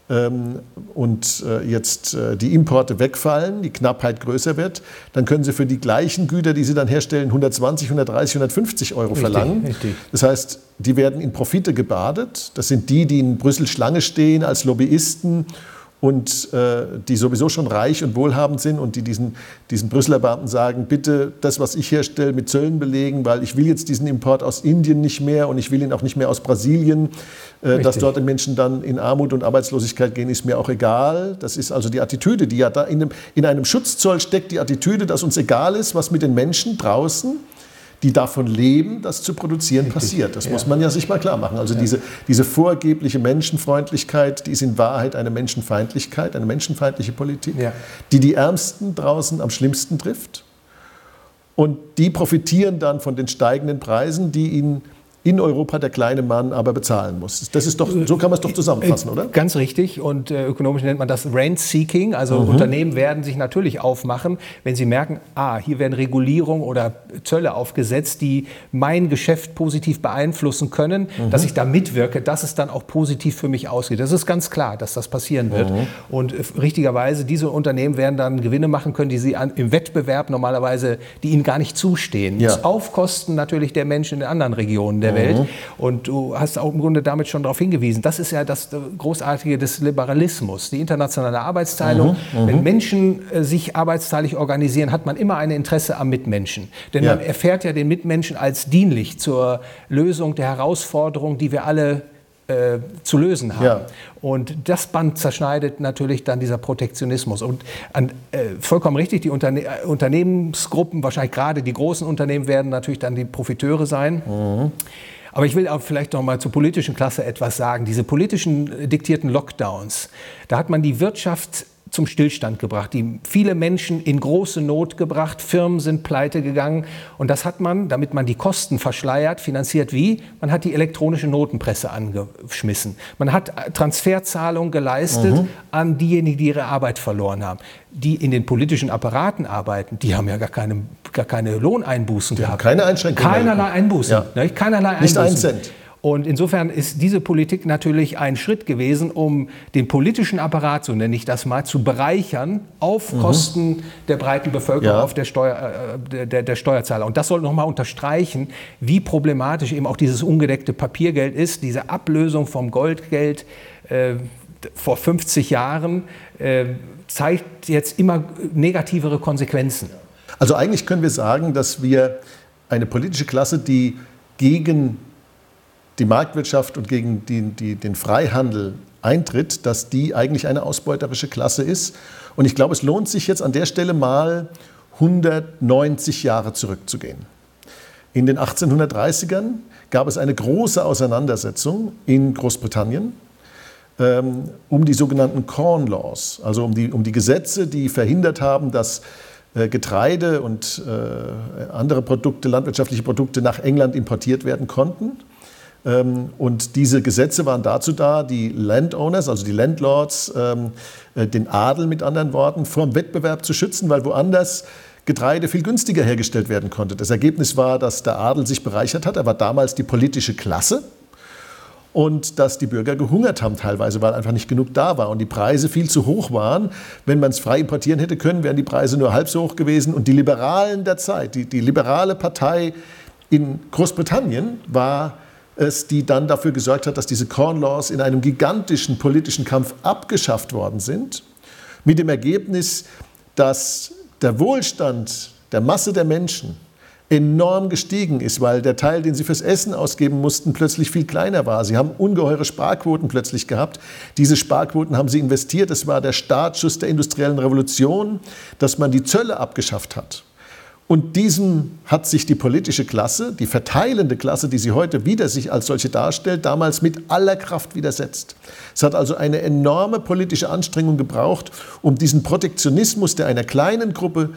ähm, und äh, jetzt äh, die Importe wegfallen, die Knappheit größer wird, dann können sie für die gleichen Güter, die sie dann herstellen, 120, 130, 150 Euro richtig, verlangen. Richtig. Das heißt, die werden in Profite gebadet. Das sind die, die in Brüssel Schlange stehen als Lobbyisten und äh, die sowieso schon reich und wohlhabend sind und die diesen, diesen Brüsseler Beamten sagen, bitte das, was ich herstelle, mit Zöllen belegen, weil ich will jetzt diesen Import aus Indien nicht mehr und ich will ihn auch nicht mehr aus Brasilien. Äh, dass dort die Menschen dann in Armut und Arbeitslosigkeit gehen, ist mir auch egal. Das ist also die Attitüde, die ja da in einem, in einem Schutzzoll steckt, die Attitüde, dass uns egal ist, was mit den Menschen draußen die davon leben, das zu produzieren Richtig. passiert. Das ja. muss man ja sich mal klar machen. Also ja. diese, diese vorgebliche Menschenfreundlichkeit, die ist in Wahrheit eine Menschenfeindlichkeit, eine menschenfeindliche Politik, ja. die die Ärmsten draußen am schlimmsten trifft. Und die profitieren dann von den steigenden Preisen, die ihnen in Europa der kleine Mann aber bezahlen muss. Das ist doch, so kann man es doch zusammenfassen, oder? Ganz richtig. Und äh, ökonomisch nennt man das Rent-Seeking. Also mhm. Unternehmen werden sich natürlich aufmachen, wenn sie merken, ah, hier werden Regulierungen oder Zölle aufgesetzt, die mein Geschäft positiv beeinflussen können, mhm. dass ich da mitwirke, dass es dann auch positiv für mich ausgeht. Das ist ganz klar, dass das passieren wird. Mhm. Und äh, richtigerweise, diese Unternehmen werden dann Gewinne machen können, die sie an, im Wettbewerb normalerweise, die ihnen gar nicht zustehen. Ja. Aufkosten natürlich der Menschen in anderen Regionen der der mhm. Welt. Und du hast auch im Grunde damit schon darauf hingewiesen. Das ist ja das Großartige des Liberalismus, die internationale Arbeitsteilung. Mhm. Mhm. Wenn Menschen äh, sich arbeitsteilig organisieren, hat man immer ein Interesse am Mitmenschen. Denn ja. man erfährt ja den Mitmenschen als dienlich zur Lösung der Herausforderung, die wir alle äh, zu lösen haben. Ja. Und das Band zerschneidet natürlich dann dieser Protektionismus. Und an, äh, vollkommen richtig, die Unterne äh, Unternehmensgruppen, wahrscheinlich gerade die großen Unternehmen, werden natürlich dann die Profiteure sein. Mhm. Aber ich will auch vielleicht noch mal zur politischen Klasse etwas sagen. Diese politischen äh, diktierten Lockdowns, da hat man die Wirtschaft zum Stillstand gebracht, die viele Menschen in große Not gebracht, Firmen sind pleite gegangen und das hat man, damit man die Kosten verschleiert, finanziert wie? Man hat die elektronische Notenpresse angeschmissen. Man hat Transferzahlungen geleistet mhm. an diejenigen, die ihre Arbeit verloren haben. Die in den politischen Apparaten arbeiten, die haben ja gar keine, gar keine Lohneinbußen die gehabt. keine Einschränkungen. Keinerlei Einbußen. Ja. Ne? Keinerlei Einbußen. Nicht ein Cent. Und insofern ist diese Politik natürlich ein Schritt gewesen, um den politischen Apparat, so nenne ich das mal, zu bereichern auf mhm. Kosten der breiten Bevölkerung, ja. auf der, Steuer, äh, der, der, Steuerzahler. Und das soll nochmal unterstreichen, wie problematisch eben auch dieses ungedeckte Papiergeld ist, diese Ablösung vom Goldgeld äh, vor 50 Jahren äh, zeigt jetzt immer negativere Konsequenzen. Also eigentlich können wir sagen, dass wir eine politische Klasse, die gegen die Marktwirtschaft und gegen die, die, den Freihandel eintritt, dass die eigentlich eine ausbeuterische Klasse ist. Und ich glaube, es lohnt sich jetzt an der Stelle mal 190 Jahre zurückzugehen. In den 1830ern gab es eine große Auseinandersetzung in Großbritannien ähm, um die sogenannten Corn Laws, also um die, um die Gesetze, die verhindert haben, dass äh, Getreide und äh, andere Produkte, landwirtschaftliche Produkte nach England importiert werden konnten. Ähm, und diese Gesetze waren dazu da, die Landowners, also die Landlords, ähm, äh, den Adel mit anderen Worten, vor dem Wettbewerb zu schützen, weil woanders Getreide viel günstiger hergestellt werden konnte. Das Ergebnis war, dass der Adel sich bereichert hat. Er war damals die politische Klasse und dass die Bürger gehungert haben teilweise, weil einfach nicht genug da war und die Preise viel zu hoch waren. Wenn man es frei importieren hätte können, wären die Preise nur halb so hoch gewesen. Und die Liberalen der Zeit, die, die liberale Partei in Großbritannien war es, die dann dafür gesorgt hat, dass diese Corn Laws in einem gigantischen politischen Kampf abgeschafft worden sind, mit dem Ergebnis, dass der Wohlstand der Masse der Menschen enorm gestiegen ist, weil der Teil, den sie fürs Essen ausgeben mussten, plötzlich viel kleiner war. Sie haben ungeheure Sparquoten plötzlich gehabt. Diese Sparquoten haben sie investiert. Es war der Startschuss der industriellen Revolution, dass man die Zölle abgeschafft hat. Und diesem hat sich die politische Klasse, die verteilende Klasse, die sie heute wieder sich als solche darstellt, damals mit aller Kraft widersetzt. Es hat also eine enorme politische Anstrengung gebraucht, um diesen Protektionismus, der einer kleinen Gruppe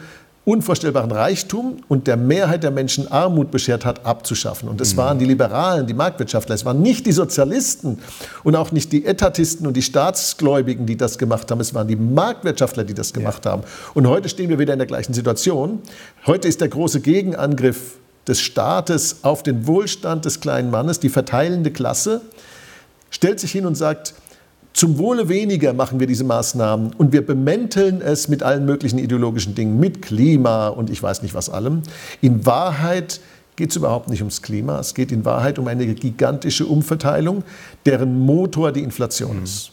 unvorstellbaren Reichtum und der Mehrheit der Menschen Armut beschert hat, abzuschaffen. Und es mhm. waren die Liberalen, die Marktwirtschaftler, es waren nicht die Sozialisten und auch nicht die Etatisten und die Staatsgläubigen, die das gemacht haben, es waren die Marktwirtschaftler, die das gemacht ja. haben. Und heute stehen wir wieder in der gleichen Situation. Heute ist der große Gegenangriff des Staates auf den Wohlstand des kleinen Mannes, die verteilende Klasse, stellt sich hin und sagt, zum Wohle weniger machen wir diese Maßnahmen und wir bemänteln es mit allen möglichen ideologischen Dingen, mit Klima und ich weiß nicht was allem. In Wahrheit geht es überhaupt nicht ums Klima, es geht in Wahrheit um eine gigantische Umverteilung, deren Motor die Inflation mhm. ist.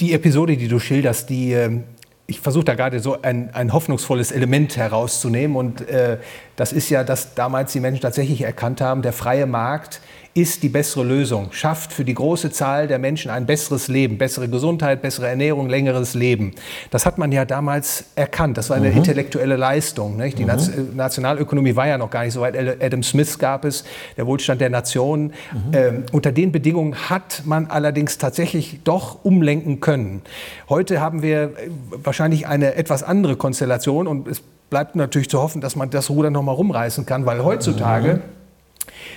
Die Episode, die du schilderst, die ähm, ich versuche da gerade so ein, ein, hoffnungsvolles Element herauszunehmen. Und äh, das ist ja, dass damals die Menschen tatsächlich erkannt haben, der freie Markt ist die bessere Lösung, schafft für die große Zahl der Menschen ein besseres Leben, bessere Gesundheit, bessere Ernährung, längeres Leben. Das hat man ja damals erkannt. Das war eine mhm. intellektuelle Leistung. Nicht? Die mhm. Nationalökonomie war ja noch gar nicht so weit. Adam Smith gab es, der Wohlstand der Nation. Mhm. Ähm, unter den Bedingungen hat man allerdings tatsächlich doch umlenken können. Heute haben wir äh, wahrscheinlich eine etwas andere Konstellation und es bleibt natürlich zu hoffen, dass man das Ruder noch mal rumreißen kann, weil heutzutage mhm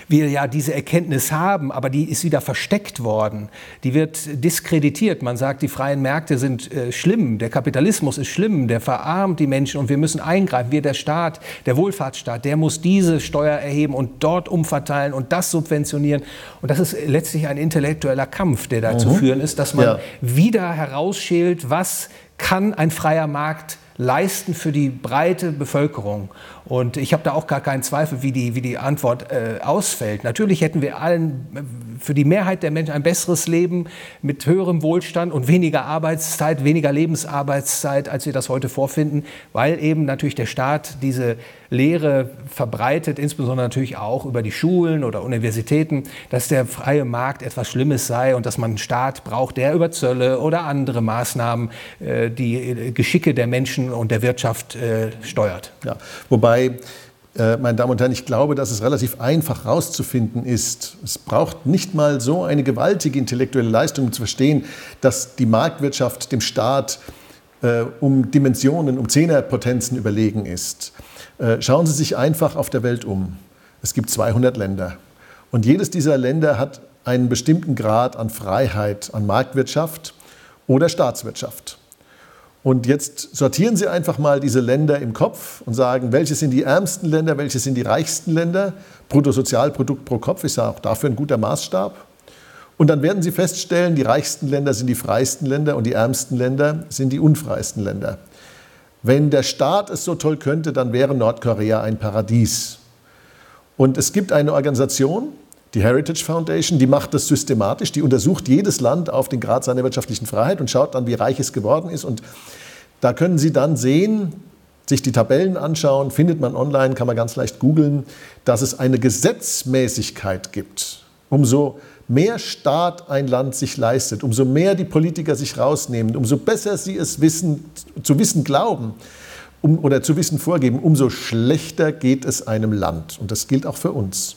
wir ja diese Erkenntnis haben, aber die ist wieder versteckt worden. Die wird diskreditiert. Man sagt, die freien Märkte sind äh, schlimm, der Kapitalismus ist schlimm, der verarmt die Menschen und wir müssen eingreifen. Wir, der Staat, der Wohlfahrtsstaat, der muss diese Steuer erheben und dort umverteilen und das subventionieren. Und das ist letztlich ein intellektueller Kampf, der dazu mhm. führen ist, dass man ja. wieder herausschält, was kann ein freier Markt leisten für die breite Bevölkerung. Und ich habe da auch gar keinen Zweifel, wie die, wie die Antwort äh, ausfällt. Natürlich hätten wir allen, äh, für die Mehrheit der Menschen ein besseres Leben mit höherem Wohlstand und weniger Arbeitszeit, weniger Lebensarbeitszeit, als wir das heute vorfinden, weil eben natürlich der Staat diese Lehre verbreitet, insbesondere natürlich auch über die Schulen oder Universitäten, dass der freie Markt etwas Schlimmes sei und dass man einen Staat braucht, der über Zölle oder andere Maßnahmen äh, die äh, Geschicke der Menschen und der Wirtschaft äh, steuert. Ja, wobei äh, meine Damen und Herren, ich glaube, dass es relativ einfach herauszufinden ist. Es braucht nicht mal so eine gewaltige intellektuelle Leistung, um zu verstehen, dass die Marktwirtschaft dem Staat äh, um Dimensionen, um Zehnerpotenzen überlegen ist. Äh, schauen Sie sich einfach auf der Welt um. Es gibt 200 Länder. Und jedes dieser Länder hat einen bestimmten Grad an Freiheit, an Marktwirtschaft oder Staatswirtschaft. Und jetzt sortieren Sie einfach mal diese Länder im Kopf und sagen, welche sind die ärmsten Länder, welche sind die reichsten Länder. Bruttosozialprodukt pro Kopf ist ja auch dafür ein guter Maßstab. Und dann werden Sie feststellen, die reichsten Länder sind die freiesten Länder und die ärmsten Länder sind die unfreiesten Länder. Wenn der Staat es so toll könnte, dann wäre Nordkorea ein Paradies. Und es gibt eine Organisation, die Heritage Foundation, die macht das systematisch, die untersucht jedes Land auf den Grad seiner wirtschaftlichen Freiheit und schaut dann, wie reich es geworden ist. Und da können Sie dann sehen, sich die Tabellen anschauen, findet man online, kann man ganz leicht googeln, dass es eine Gesetzmäßigkeit gibt. Umso mehr Staat ein Land sich leistet, umso mehr die Politiker sich rausnehmen, umso besser sie es wissen, zu wissen glauben um, oder zu wissen vorgeben, umso schlechter geht es einem Land. Und das gilt auch für uns.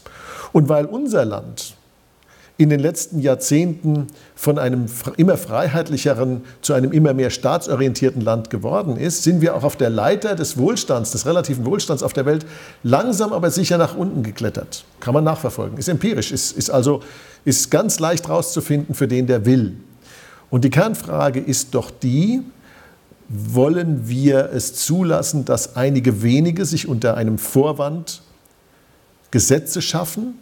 Und weil unser Land in den letzten Jahrzehnten von einem immer freiheitlicheren zu einem immer mehr staatsorientierten Land geworden ist, sind wir auch auf der Leiter des Wohlstands, des relativen Wohlstands auf der Welt langsam aber sicher nach unten geklettert. Kann man nachverfolgen. Ist empirisch, ist, ist also ist ganz leicht rauszufinden für den, der will. Und die Kernfrage ist doch die, wollen wir es zulassen, dass einige wenige sich unter einem Vorwand Gesetze schaffen,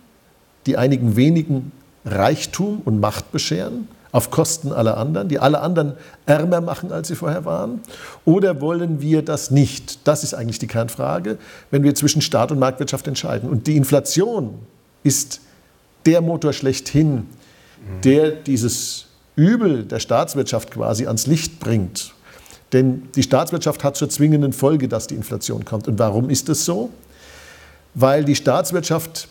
die einigen wenigen Reichtum und Macht bescheren, auf Kosten aller anderen, die alle anderen ärmer machen, als sie vorher waren? Oder wollen wir das nicht? Das ist eigentlich die Kernfrage, wenn wir zwischen Staat und Marktwirtschaft entscheiden. Und die Inflation ist der Motor schlechthin, der dieses Übel der Staatswirtschaft quasi ans Licht bringt. Denn die Staatswirtschaft hat zur zwingenden Folge, dass die Inflation kommt. Und warum ist das so? Weil die Staatswirtschaft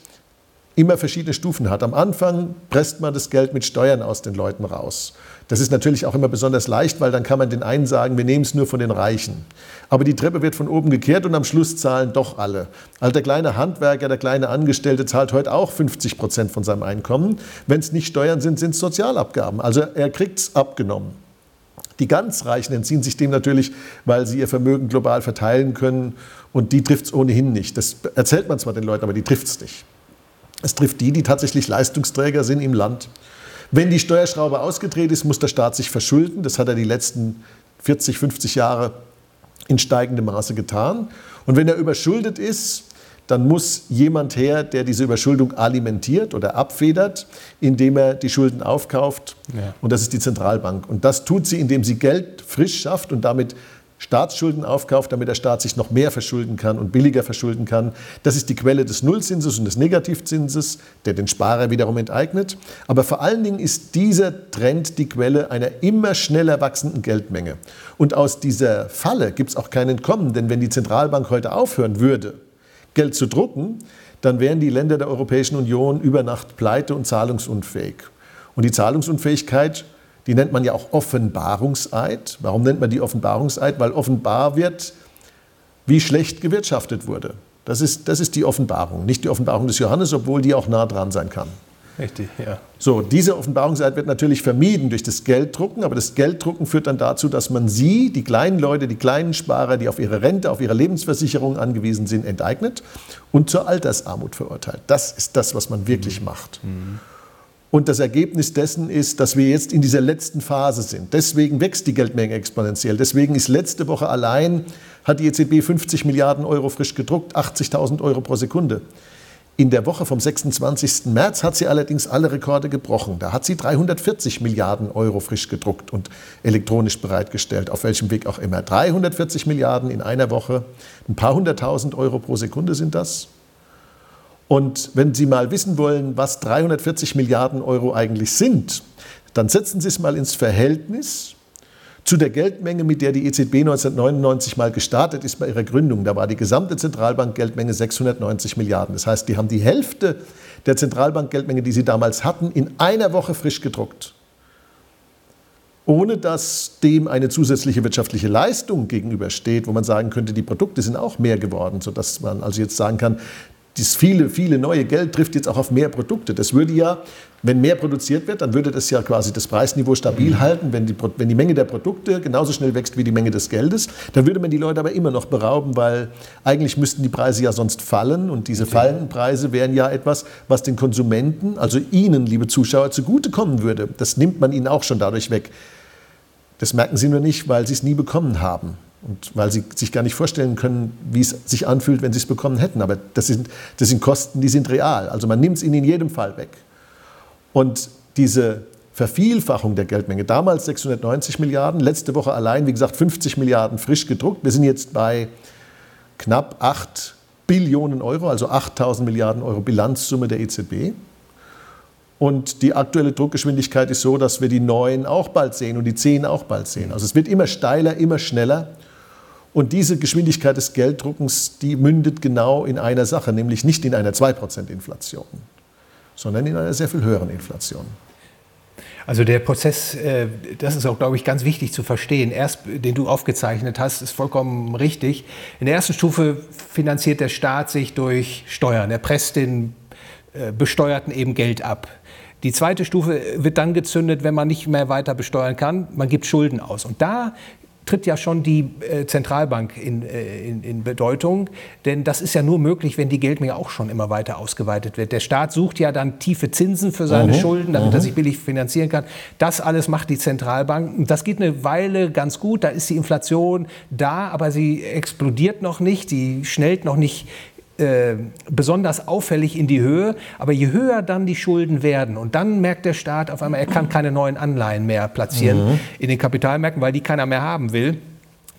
immer verschiedene Stufen hat. Am Anfang presst man das Geld mit Steuern aus den Leuten raus. Das ist natürlich auch immer besonders leicht, weil dann kann man den einen sagen, wir nehmen es nur von den Reichen. Aber die Treppe wird von oben gekehrt und am Schluss zahlen doch alle. Also der kleine Handwerker, der kleine Angestellte zahlt heute auch 50 Prozent von seinem Einkommen. Wenn es nicht Steuern sind, sind es Sozialabgaben. Also er kriegt es abgenommen. Die ganz Reichen entziehen sich dem natürlich, weil sie ihr Vermögen global verteilen können und die trifft es ohnehin nicht. Das erzählt man zwar den Leuten, aber die trifft es nicht. Es trifft die, die tatsächlich Leistungsträger sind im Land. Wenn die Steuerschraube ausgedreht ist, muss der Staat sich verschulden. Das hat er die letzten 40, 50 Jahre in steigendem Maße getan. Und wenn er überschuldet ist, dann muss jemand her, der diese Überschuldung alimentiert oder abfedert, indem er die Schulden aufkauft. Ja. Und das ist die Zentralbank. Und das tut sie, indem sie Geld frisch schafft und damit Staatsschulden aufkauft, damit der Staat sich noch mehr verschulden kann und billiger verschulden kann. Das ist die Quelle des Nullzinses und des Negativzinses, der den Sparer wiederum enteignet. Aber vor allen Dingen ist dieser Trend die Quelle einer immer schneller wachsenden Geldmenge. Und aus dieser Falle gibt es auch kein Entkommen, denn wenn die Zentralbank heute aufhören würde, Geld zu drucken, dann wären die Länder der Europäischen Union über Nacht pleite und zahlungsunfähig. Und die Zahlungsunfähigkeit die nennt man ja auch Offenbarungseid. Warum nennt man die Offenbarungseid? Weil offenbar wird, wie schlecht gewirtschaftet wurde. Das ist, das ist die Offenbarung, nicht die Offenbarung des Johannes, obwohl die auch nah dran sein kann. Richtig, ja. So, diese Offenbarungseid wird natürlich vermieden durch das Gelddrucken, aber das Gelddrucken führt dann dazu, dass man sie, die kleinen Leute, die kleinen Sparer, die auf ihre Rente, auf ihre Lebensversicherung angewiesen sind, enteignet und zur Altersarmut verurteilt. Das ist das, was man wirklich mhm. macht. Mhm. Und das Ergebnis dessen ist, dass wir jetzt in dieser letzten Phase sind. Deswegen wächst die Geldmenge exponentiell. Deswegen ist letzte Woche allein, hat die EZB 50 Milliarden Euro frisch gedruckt, 80.000 Euro pro Sekunde. In der Woche vom 26. März hat sie allerdings alle Rekorde gebrochen. Da hat sie 340 Milliarden Euro frisch gedruckt und elektronisch bereitgestellt, auf welchem Weg auch immer. 340 Milliarden in einer Woche, ein paar hunderttausend Euro pro Sekunde sind das. Und wenn Sie mal wissen wollen, was 340 Milliarden Euro eigentlich sind, dann setzen Sie es mal ins Verhältnis zu der Geldmenge, mit der die EZB 1999 mal gestartet ist bei ihrer Gründung. Da war die gesamte Zentralbankgeldmenge 690 Milliarden. Das heißt, die haben die Hälfte der Zentralbankgeldmenge, die sie damals hatten, in einer Woche frisch gedruckt. Ohne dass dem eine zusätzliche wirtschaftliche Leistung gegenübersteht, wo man sagen könnte, die Produkte sind auch mehr geworden, sodass man also jetzt sagen kann, das viele, viele neue Geld trifft jetzt auch auf mehr Produkte. Das würde ja, wenn mehr produziert wird, dann würde das ja quasi das Preisniveau stabil mhm. halten. Wenn die, wenn die Menge der Produkte genauso schnell wächst wie die Menge des Geldes, dann würde man die Leute aber immer noch berauben, weil eigentlich müssten die Preise ja sonst fallen. Und diese fallenden Preise wären ja etwas, was den Konsumenten, also Ihnen, liebe Zuschauer, zugutekommen würde. Das nimmt man ihnen auch schon dadurch weg. Das merken sie nur nicht, weil sie es nie bekommen haben. Und weil sie sich gar nicht vorstellen können, wie es sich anfühlt, wenn sie es bekommen hätten. Aber das sind, das sind Kosten, die sind real. Also man nimmt es ihnen in jedem Fall weg. Und diese Vervielfachung der Geldmenge, damals 690 Milliarden, letzte Woche allein, wie gesagt, 50 Milliarden frisch gedruckt. Wir sind jetzt bei knapp 8 Billionen Euro, also 8000 Milliarden Euro Bilanzsumme der EZB. Und die aktuelle Druckgeschwindigkeit ist so, dass wir die neuen auch bald sehen und die zehn auch bald sehen. Also es wird immer steiler, immer schneller. Und diese Geschwindigkeit des Gelddruckens, die mündet genau in einer Sache, nämlich nicht in einer 2% Inflation, sondern in einer sehr viel höheren Inflation. Also der Prozess, äh, das ist auch, glaube ich, ganz wichtig zu verstehen. Erst, den du aufgezeichnet hast, ist vollkommen richtig. In der ersten Stufe finanziert der Staat sich durch Steuern. Er presst den äh, Besteuerten eben Geld ab. Die zweite Stufe wird dann gezündet, wenn man nicht mehr weiter besteuern kann. Man gibt Schulden aus. Und da tritt ja schon die äh, Zentralbank in, äh, in, in, Bedeutung. Denn das ist ja nur möglich, wenn die Geldmenge auch schon immer weiter ausgeweitet wird. Der Staat sucht ja dann tiefe Zinsen für seine uh Schulden, damit uh er sich billig finanzieren kann. Das alles macht die Zentralbank. Das geht eine Weile ganz gut. Da ist die Inflation da, aber sie explodiert noch nicht. Sie schnellt noch nicht äh, besonders auffällig in die Höhe. Aber je höher dann die Schulden werden und dann merkt der Staat auf einmal, er kann keine neuen Anleihen mehr platzieren mhm. in den Kapitalmärkten, weil die keiner mehr haben will.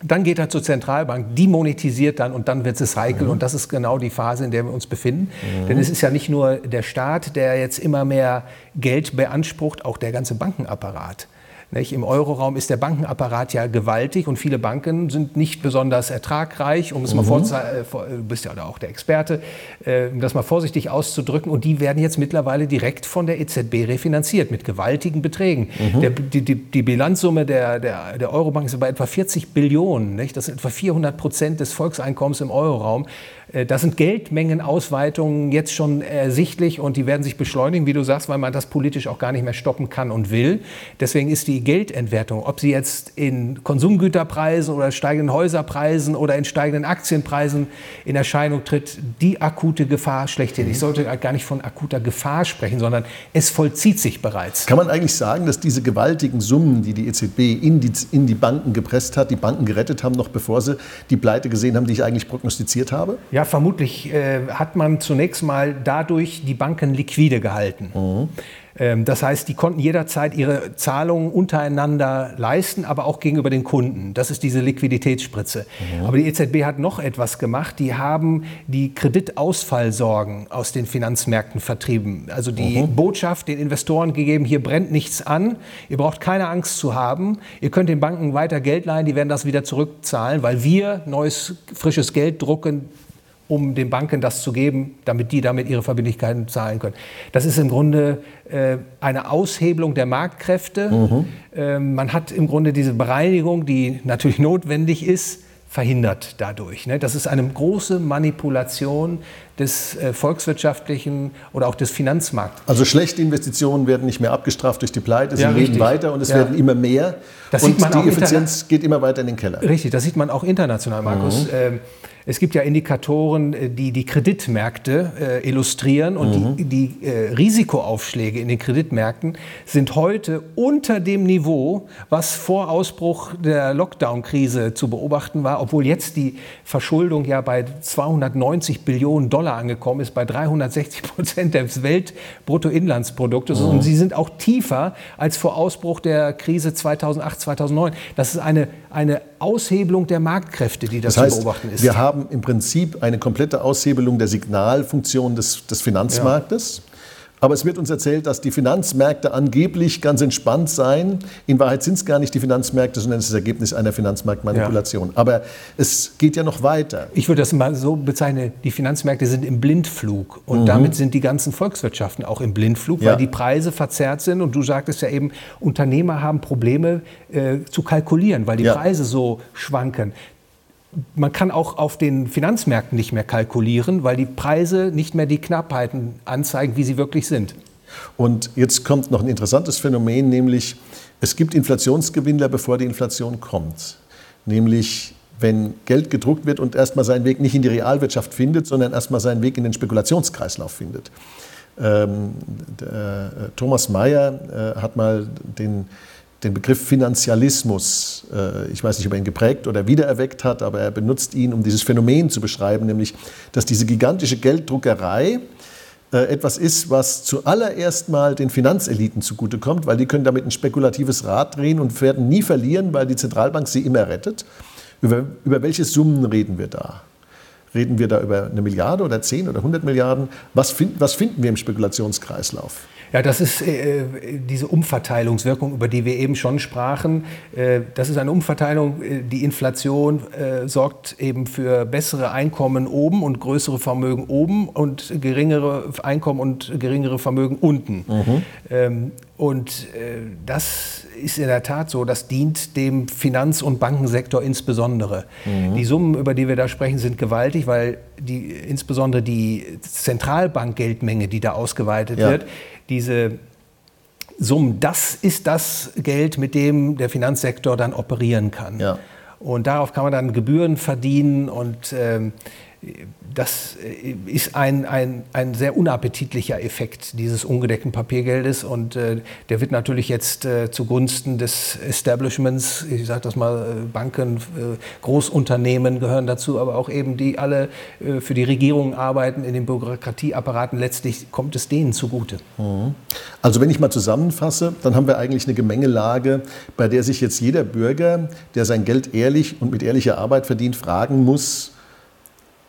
Dann geht er zur Zentralbank, die monetisiert dann und dann wird es heikel. Mhm. Und das ist genau die Phase, in der wir uns befinden. Mhm. Denn es ist ja nicht nur der Staat, der jetzt immer mehr Geld beansprucht, auch der ganze Bankenapparat. Nicht? Im Euroraum ist der Bankenapparat ja gewaltig und viele Banken sind nicht besonders ertragreich, um es mhm. mal vorzusagen, äh, du bist ja auch der Experte, äh, um das mal vorsichtig auszudrücken. Und die werden jetzt mittlerweile direkt von der EZB refinanziert mit gewaltigen Beträgen. Mhm. Der, die, die, die, Bilanzsumme der, der, der Eurobank ist bei etwa 40 Billionen. Nicht? Das sind etwa 400 Prozent des Volkseinkommens im Euroraum. Äh, da sind Geldmengenausweitungen jetzt schon ersichtlich und die werden sich beschleunigen, wie du sagst, weil man das politisch auch gar nicht mehr stoppen kann und will. Deswegen ist die Geldentwertung, ob sie jetzt in Konsumgüterpreisen oder steigenden Häuserpreisen oder in steigenden Aktienpreisen in Erscheinung tritt, die akute Gefahr schlechthin. Ich sollte gar nicht von akuter Gefahr sprechen, sondern es vollzieht sich bereits. Kann man eigentlich sagen, dass diese gewaltigen Summen, die die EZB in die, in die Banken gepresst hat, die Banken gerettet haben, noch bevor sie die Pleite gesehen haben, die ich eigentlich prognostiziert habe? Ja, vermutlich äh, hat man zunächst mal dadurch die Banken liquide gehalten. Mhm. Ähm, das heißt, die konnten jederzeit ihre Zahlungen untereinander leisten, aber auch gegenüber den Kunden. Das ist diese Liquiditätsspritze. Mhm. Aber die EZB hat noch etwas gemacht. Die haben die Kreditausfallsorgen aus den Finanzmärkten vertrieben. Also die mhm. Botschaft den Investoren gegeben, hier brennt nichts an, ihr braucht keine Angst zu haben, ihr könnt den Banken weiter Geld leihen, die werden das wieder zurückzahlen, weil wir neues, frisches Geld drucken, um den Banken das zu geben, damit die damit ihre Verbindlichkeiten zahlen können. Das ist im Grunde äh, eine Aushebelung der Marktkräfte. Mhm. Äh, man hat im Grunde diese Bereinigung, die natürlich notwendig ist, verhindert dadurch. Ne? Das ist eine große Manipulation des äh, volkswirtschaftlichen oder auch des Finanzmarkts. Also schlechte Investitionen werden nicht mehr abgestraft durch die Pleite, sie ja, reden weiter und es ja. werden immer mehr das und die Effizienz geht immer weiter in den Keller. Richtig, das sieht man auch international, Markus. Mhm. Ähm, es gibt ja Indikatoren, äh, die die Kreditmärkte äh, illustrieren und mhm. die, die äh, Risikoaufschläge in den Kreditmärkten sind heute unter dem Niveau, was vor Ausbruch der Lockdown-Krise zu beobachten war, obwohl jetzt die Verschuldung ja bei 290 Billionen Dollar angekommen ist, bei 360 Prozent des Weltbruttoinlandsproduktes. Mhm. Und sie sind auch tiefer als vor Ausbruch der Krise 2008, 2009. Das ist eine, eine Aushebelung der Marktkräfte, die das das heißt, zu beobachten ist. Wir haben im Prinzip eine komplette Aushebelung der Signalfunktion des, des Finanzmarktes. Ja. Aber es wird uns erzählt, dass die Finanzmärkte angeblich ganz entspannt seien. In Wahrheit sind es gar nicht die Finanzmärkte, sondern es ist das Ergebnis einer Finanzmarktmanipulation. Ja. Aber es geht ja noch weiter. Ich würde das mal so bezeichnen, die Finanzmärkte sind im Blindflug. Und mhm. damit sind die ganzen Volkswirtschaften auch im Blindflug, ja. weil die Preise verzerrt sind. Und du sagtest ja eben, Unternehmer haben Probleme äh, zu kalkulieren, weil die ja. Preise so schwanken man kann auch auf den Finanzmärkten nicht mehr kalkulieren, weil die Preise nicht mehr die Knappheiten anzeigen, wie sie wirklich sind. Und jetzt kommt noch ein interessantes Phänomen, nämlich es gibt Inflationsgewinnler, bevor die Inflation kommt. Nämlich wenn Geld gedruckt wird und erstmal seinen Weg nicht in die Realwirtschaft findet, sondern erstmal seinen Weg in den Spekulationskreislauf findet. Ähm, der, äh, Thomas Mayer äh, hat mal den den Begriff Finanzialismus, äh, ich weiß nicht, ob er ihn geprägt oder wiedererweckt hat, aber er benutzt ihn, um dieses Phänomen zu beschreiben, nämlich, dass diese gigantische Gelddruckerei äh, etwas ist, was zuallererst mal den Finanzeliten zugutekommt, weil die können damit ein spekulatives Rad drehen und werden nie verlieren, weil die Zentralbank sie immer rettet. Über, über welche Summen reden wir da? Reden wir da über eine Milliarde oder 10 oder 100 Milliarden? Was, find, was finden wir im Spekulationskreislauf? Ja, das ist äh, diese Umverteilungswirkung, über die wir eben schon sprachen. Äh, das ist eine Umverteilung. Äh, die Inflation äh, sorgt eben für bessere Einkommen oben und größere Vermögen oben und geringere Einkommen und geringere Vermögen unten. Mhm. Ähm, und äh, das ist in der Tat so, das dient dem Finanz- und Bankensektor insbesondere. Mhm. Die Summen, über die wir da sprechen, sind gewaltig, weil die, insbesondere die Zentralbankgeldmenge, die da ausgeweitet ja. wird, diese Summen, das ist das Geld, mit dem der Finanzsektor dann operieren kann. Ja. Und darauf kann man dann Gebühren verdienen und ähm, das äh, ist ein, ein, ein sehr unappetitlicher Effekt dieses ungedeckten Papiergeldes und äh, der wird natürlich jetzt äh, zugunsten des Establishments, ich sage das mal, äh, Banken, äh, Großunternehmen gehören dazu, aber auch eben die alle äh, für die Regierung arbeiten in den Bürokratieapparaten, letztlich kommt es denen zugute. Mhm. Also wenn ich mal zusammenfasse, dann haben wir eigentlich eine Gemengelage, bei der sich jetzt jeder Bürger, der sein Geld ehrlich und mit ehrlicher Arbeit verdient, fragen muss,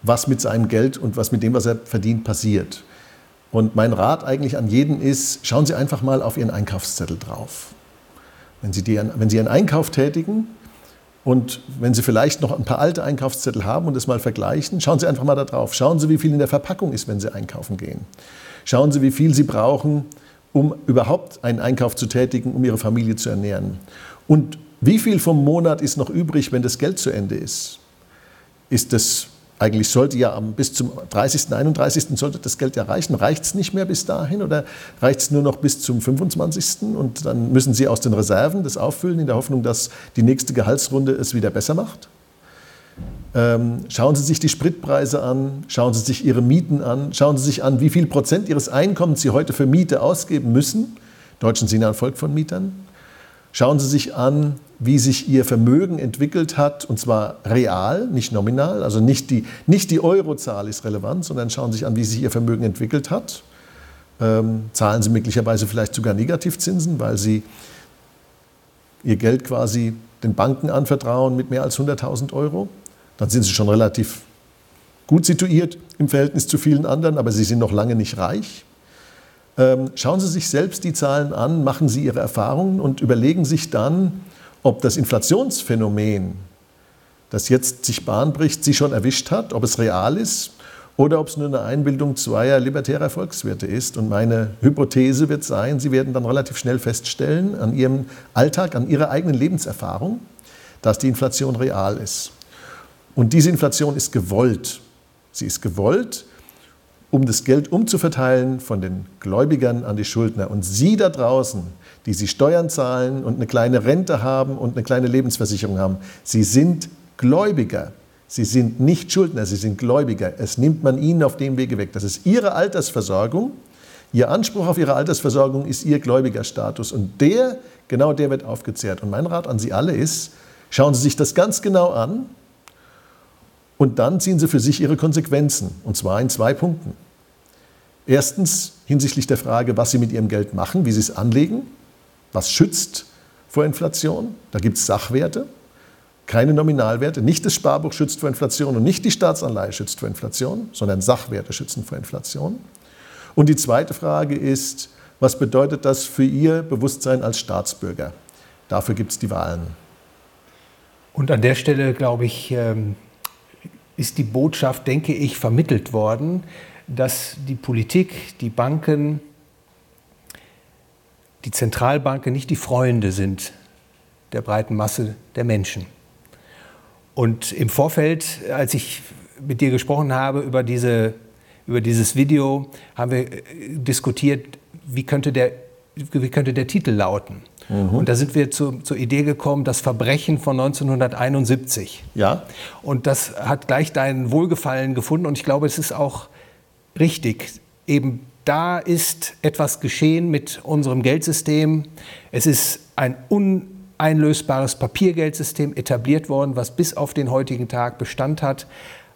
was mit seinem Geld und was mit dem, was er verdient, passiert. Und mein Rat eigentlich an jeden ist, schauen Sie einfach mal auf Ihren Einkaufszettel drauf. Wenn Sie, die, wenn Sie einen Einkauf tätigen und wenn Sie vielleicht noch ein paar alte Einkaufszettel haben und es mal vergleichen, schauen Sie einfach mal da drauf. Schauen Sie, wie viel in der Verpackung ist, wenn Sie einkaufen gehen. Schauen Sie, wie viel Sie brauchen, um überhaupt einen Einkauf zu tätigen, um Ihre Familie zu ernähren. Und wie viel vom Monat ist noch übrig, wenn das Geld zu Ende ist? Ist das eigentlich sollte ja bis zum 30., 31. sollte das Geld ja reichen. Reicht es nicht mehr bis dahin oder reicht es nur noch bis zum 25. Und dann müssen Sie aus den Reserven das auffüllen in der Hoffnung, dass die nächste Gehaltsrunde es wieder besser macht? Ähm, schauen Sie sich die Spritpreise an, schauen Sie sich Ihre Mieten an, schauen Sie sich an, wie viel Prozent Ihres Einkommens Sie heute für Miete ausgeben müssen. Deutschen sind ein Volk von Mietern. Schauen Sie sich an, wie sich Ihr Vermögen entwickelt hat, und zwar real, nicht nominal. Also nicht die, nicht die Eurozahl ist relevant, sondern schauen Sie sich an, wie sich Ihr Vermögen entwickelt hat. Ähm, zahlen Sie möglicherweise vielleicht sogar Negativzinsen, weil Sie Ihr Geld quasi den Banken anvertrauen mit mehr als 100.000 Euro. Dann sind Sie schon relativ gut situiert im Verhältnis zu vielen anderen, aber Sie sind noch lange nicht reich. Ähm, schauen Sie sich selbst die Zahlen an, machen Sie Ihre Erfahrungen und überlegen sich dann, ob das Inflationsphänomen, das jetzt sich Bahn bricht, Sie schon erwischt hat, ob es real ist oder ob es nur eine Einbildung zweier libertärer Volkswirte ist. Und meine Hypothese wird sein, Sie werden dann relativ schnell feststellen an Ihrem Alltag, an Ihrer eigenen Lebenserfahrung, dass die Inflation real ist. Und diese Inflation ist gewollt. Sie ist gewollt, um das Geld umzuverteilen von den Gläubigern an die Schuldner. Und Sie da draußen, die Sie Steuern zahlen und eine kleine Rente haben und eine kleine Lebensversicherung haben, Sie sind Gläubiger. Sie sind nicht Schuldner, Sie sind Gläubiger. Es nimmt man Ihnen auf dem Wege weg. Das ist Ihre Altersversorgung. Ihr Anspruch auf Ihre Altersversorgung ist Ihr Gläubigerstatus. Und der, genau der wird aufgezehrt. Und mein Rat an Sie alle ist, schauen Sie sich das ganz genau an und dann ziehen Sie für sich Ihre Konsequenzen, und zwar in zwei Punkten. Erstens hinsichtlich der Frage, was Sie mit Ihrem Geld machen, wie Sie es anlegen, was schützt vor Inflation. Da gibt es Sachwerte, keine Nominalwerte. Nicht das Sparbuch schützt vor Inflation und nicht die Staatsanleihe schützt vor Inflation, sondern Sachwerte schützen vor Inflation. Und die zweite Frage ist, was bedeutet das für Ihr Bewusstsein als Staatsbürger? Dafür gibt es die Wahlen. Und an der Stelle, glaube ich, ähm, ist die Botschaft, denke ich, vermittelt worden, dass die Politik, die Banken, die Zentralbanken nicht die Freunde sind der breiten Masse der Menschen. Und im Vorfeld, als ich mit dir gesprochen habe über, diese, über dieses Video, haben wir äh, diskutiert, wie könnte der, wie könnte der Titel lauten. Mhm. Und da sind wir zu, zur Idee gekommen, das Verbrechen von 1971. Ja. Und das hat gleich dein Wohlgefallen gefunden und ich glaube, es ist auch richtig. Eben da ist etwas geschehen mit unserem Geldsystem. Es ist ein uneinlösbares Papiergeldsystem etabliert worden, was bis auf den heutigen Tag Bestand hat.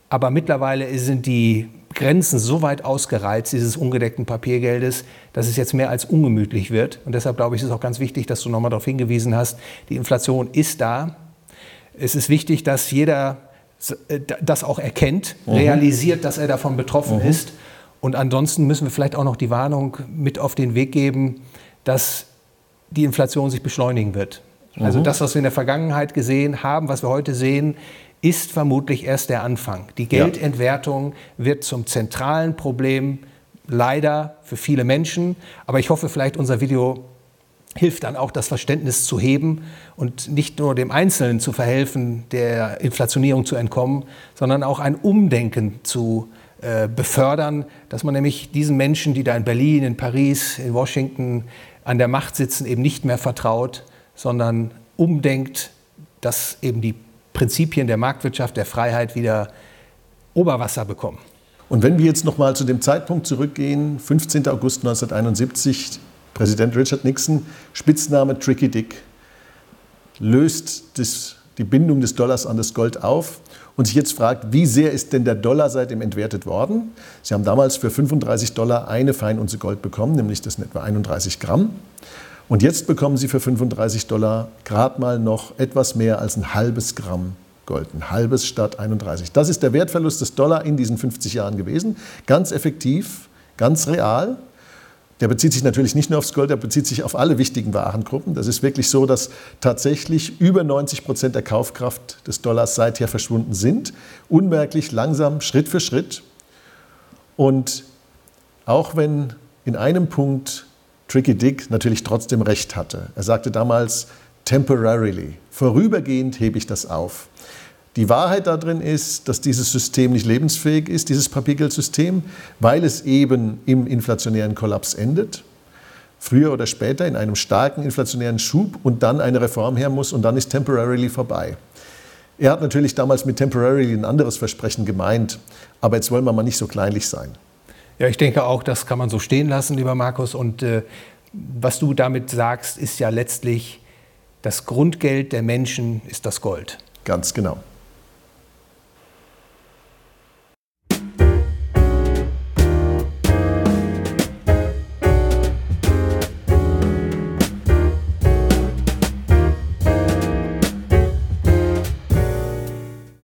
Aber mittlerweile sind die Grenzen so weit ausgereizt, dieses ungedeckten Papiergeldes, dass es jetzt mehr als ungemütlich wird. Und deshalb glaube ich, ist es auch ganz wichtig, dass du nochmal darauf hingewiesen hast, die Inflation ist da. Es ist wichtig, dass jeder äh, das auch erkennt, mhm. realisiert, dass er davon betroffen mhm. ist. Und ansonsten müssen wir vielleicht auch noch die Warnung mit auf den Weg geben, dass die Inflation sich beschleunigen wird. Also mhm. das, was wir in der Vergangenheit gesehen haben, was wir heute sehen, ist vermutlich erst der Anfang. Die Geldentwertung wird zum zentralen Problem leider für viele Menschen. Aber ich hoffe, vielleicht unser Video hilft dann auch, das Verständnis zu heben und nicht nur dem Einzelnen zu verhelfen, der Inflationierung zu entkommen, sondern auch ein Umdenken zu äh, befördern, dass man nämlich diesen Menschen, die da in Berlin, in Paris, in Washington an der Macht sitzen, eben nicht mehr vertraut, sondern umdenkt, dass eben die Prinzipien der Marktwirtschaft, der Freiheit wieder Oberwasser bekommen. Und wenn wir jetzt noch mal zu dem Zeitpunkt zurückgehen, 15. August 1971, Präsident Richard Nixon, Spitzname Tricky Dick, löst das, die Bindung des Dollars an das Gold auf und sich jetzt fragt, wie sehr ist denn der Dollar seitdem entwertet worden? Sie haben damals für 35 Dollar eine Feinunze Gold bekommen, nämlich das sind etwa 31 Gramm. Und jetzt bekommen Sie für 35 Dollar gerade mal noch etwas mehr als ein halbes Gramm Gold, ein halbes statt 31. Das ist der Wertverlust des Dollar in diesen 50 Jahren gewesen. Ganz effektiv, ganz real. Der bezieht sich natürlich nicht nur aufs Gold, der bezieht sich auf alle wichtigen Warengruppen. Das ist wirklich so, dass tatsächlich über 90 Prozent der Kaufkraft des Dollars seither verschwunden sind. Unmerklich, langsam, Schritt für Schritt. Und auch wenn in einem Punkt Tricky Dick natürlich trotzdem recht hatte. Er sagte damals, temporarily, vorübergehend hebe ich das auf. Die Wahrheit darin ist, dass dieses System nicht lebensfähig ist, dieses Papiergeldsystem, weil es eben im inflationären Kollaps endet, früher oder später in einem starken inflationären Schub und dann eine Reform her muss und dann ist temporarily vorbei. Er hat natürlich damals mit temporarily ein anderes Versprechen gemeint, aber jetzt wollen wir mal nicht so kleinlich sein. Ja, ich denke auch, das kann man so stehen lassen, lieber Markus. Und äh, was du damit sagst, ist ja letztlich, das Grundgeld der Menschen ist das Gold. Ganz genau.